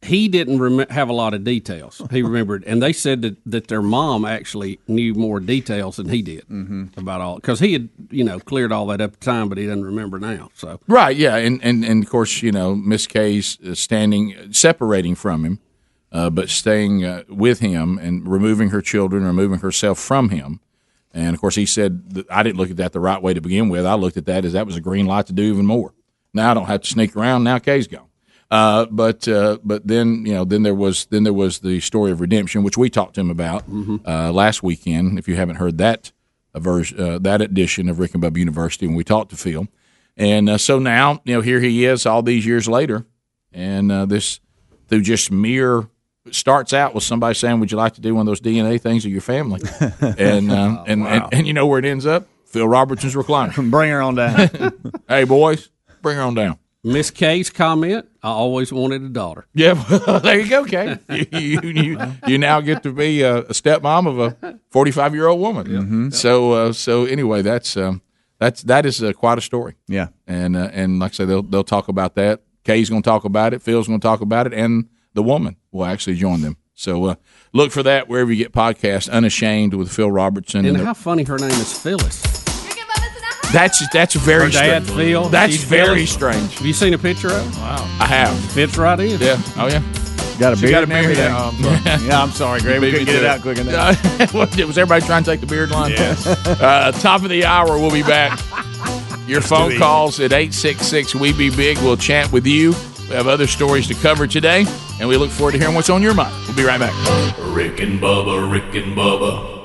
he didn't rem- have a lot of details. He remembered, and they said that, that their mom actually knew more details than he did about all because he had you know cleared all that up at the time, but he doesn't remember now. So Right, yeah, and, and, and of course, you know, Miss Kay's uh, standing, separating from him, uh, but staying uh, with him and removing her children, removing herself from him. And of course, he said, that I didn't look at that the right way to begin with. I looked at that as that was a green light to do even more. Now I don't have to sneak around. Now Kay's gone. Uh, but uh, but then you know then there was then there was the story of redemption, which we talked to him about uh, last weekend. If you haven't heard that uh, version, uh, that edition of Rick and Bubba University, when we talked to Phil, and uh, so now, you know, here he is all these years later, and uh, this through just mere starts out with somebody saying, "Would you like to do one of those DNA things of your family?" and, um, and, and and you know where it ends up? Phil Robertson's recliner. bring her on down. hey, boys, bring her on down. Miss Kay's comment: I always wanted a daughter. Yeah, well, there you go, Kay. You, you, you, you now get to be a, a stepmom of a forty-five year old woman. So uh, so anyway, that's um, that's that is uh, quite a story. Yeah, and uh, and like I say, they'll they'll talk about that. Kay's going to talk about it. Phil's going to talk about it, and the woman will actually join them. So uh, look for that wherever you get podcasts. Unashamed with Phil Robertson. And the- how funny her name is Phyllis. That's that's very Her dad, strange. Phil. That's she's very Phyllis. strange. Have you seen a picture of? her? Wow, I have. Fits right in. Yeah. Oh yeah. Got a She beard got a and everything. beard, yeah. Oh, I'm sorry. yeah, I'm sorry, Greg. We Beat me couldn't get it out quick enough. was everybody trying to take the beard line? Yes. uh, top of the hour, we'll be back. Your phone do it. calls at 866 We Be Big. We'll chat with you. We have other stories to cover today, and we look forward to hearing what's on your mind. We'll be right back. Rick and Bubba, Rick and Bubba.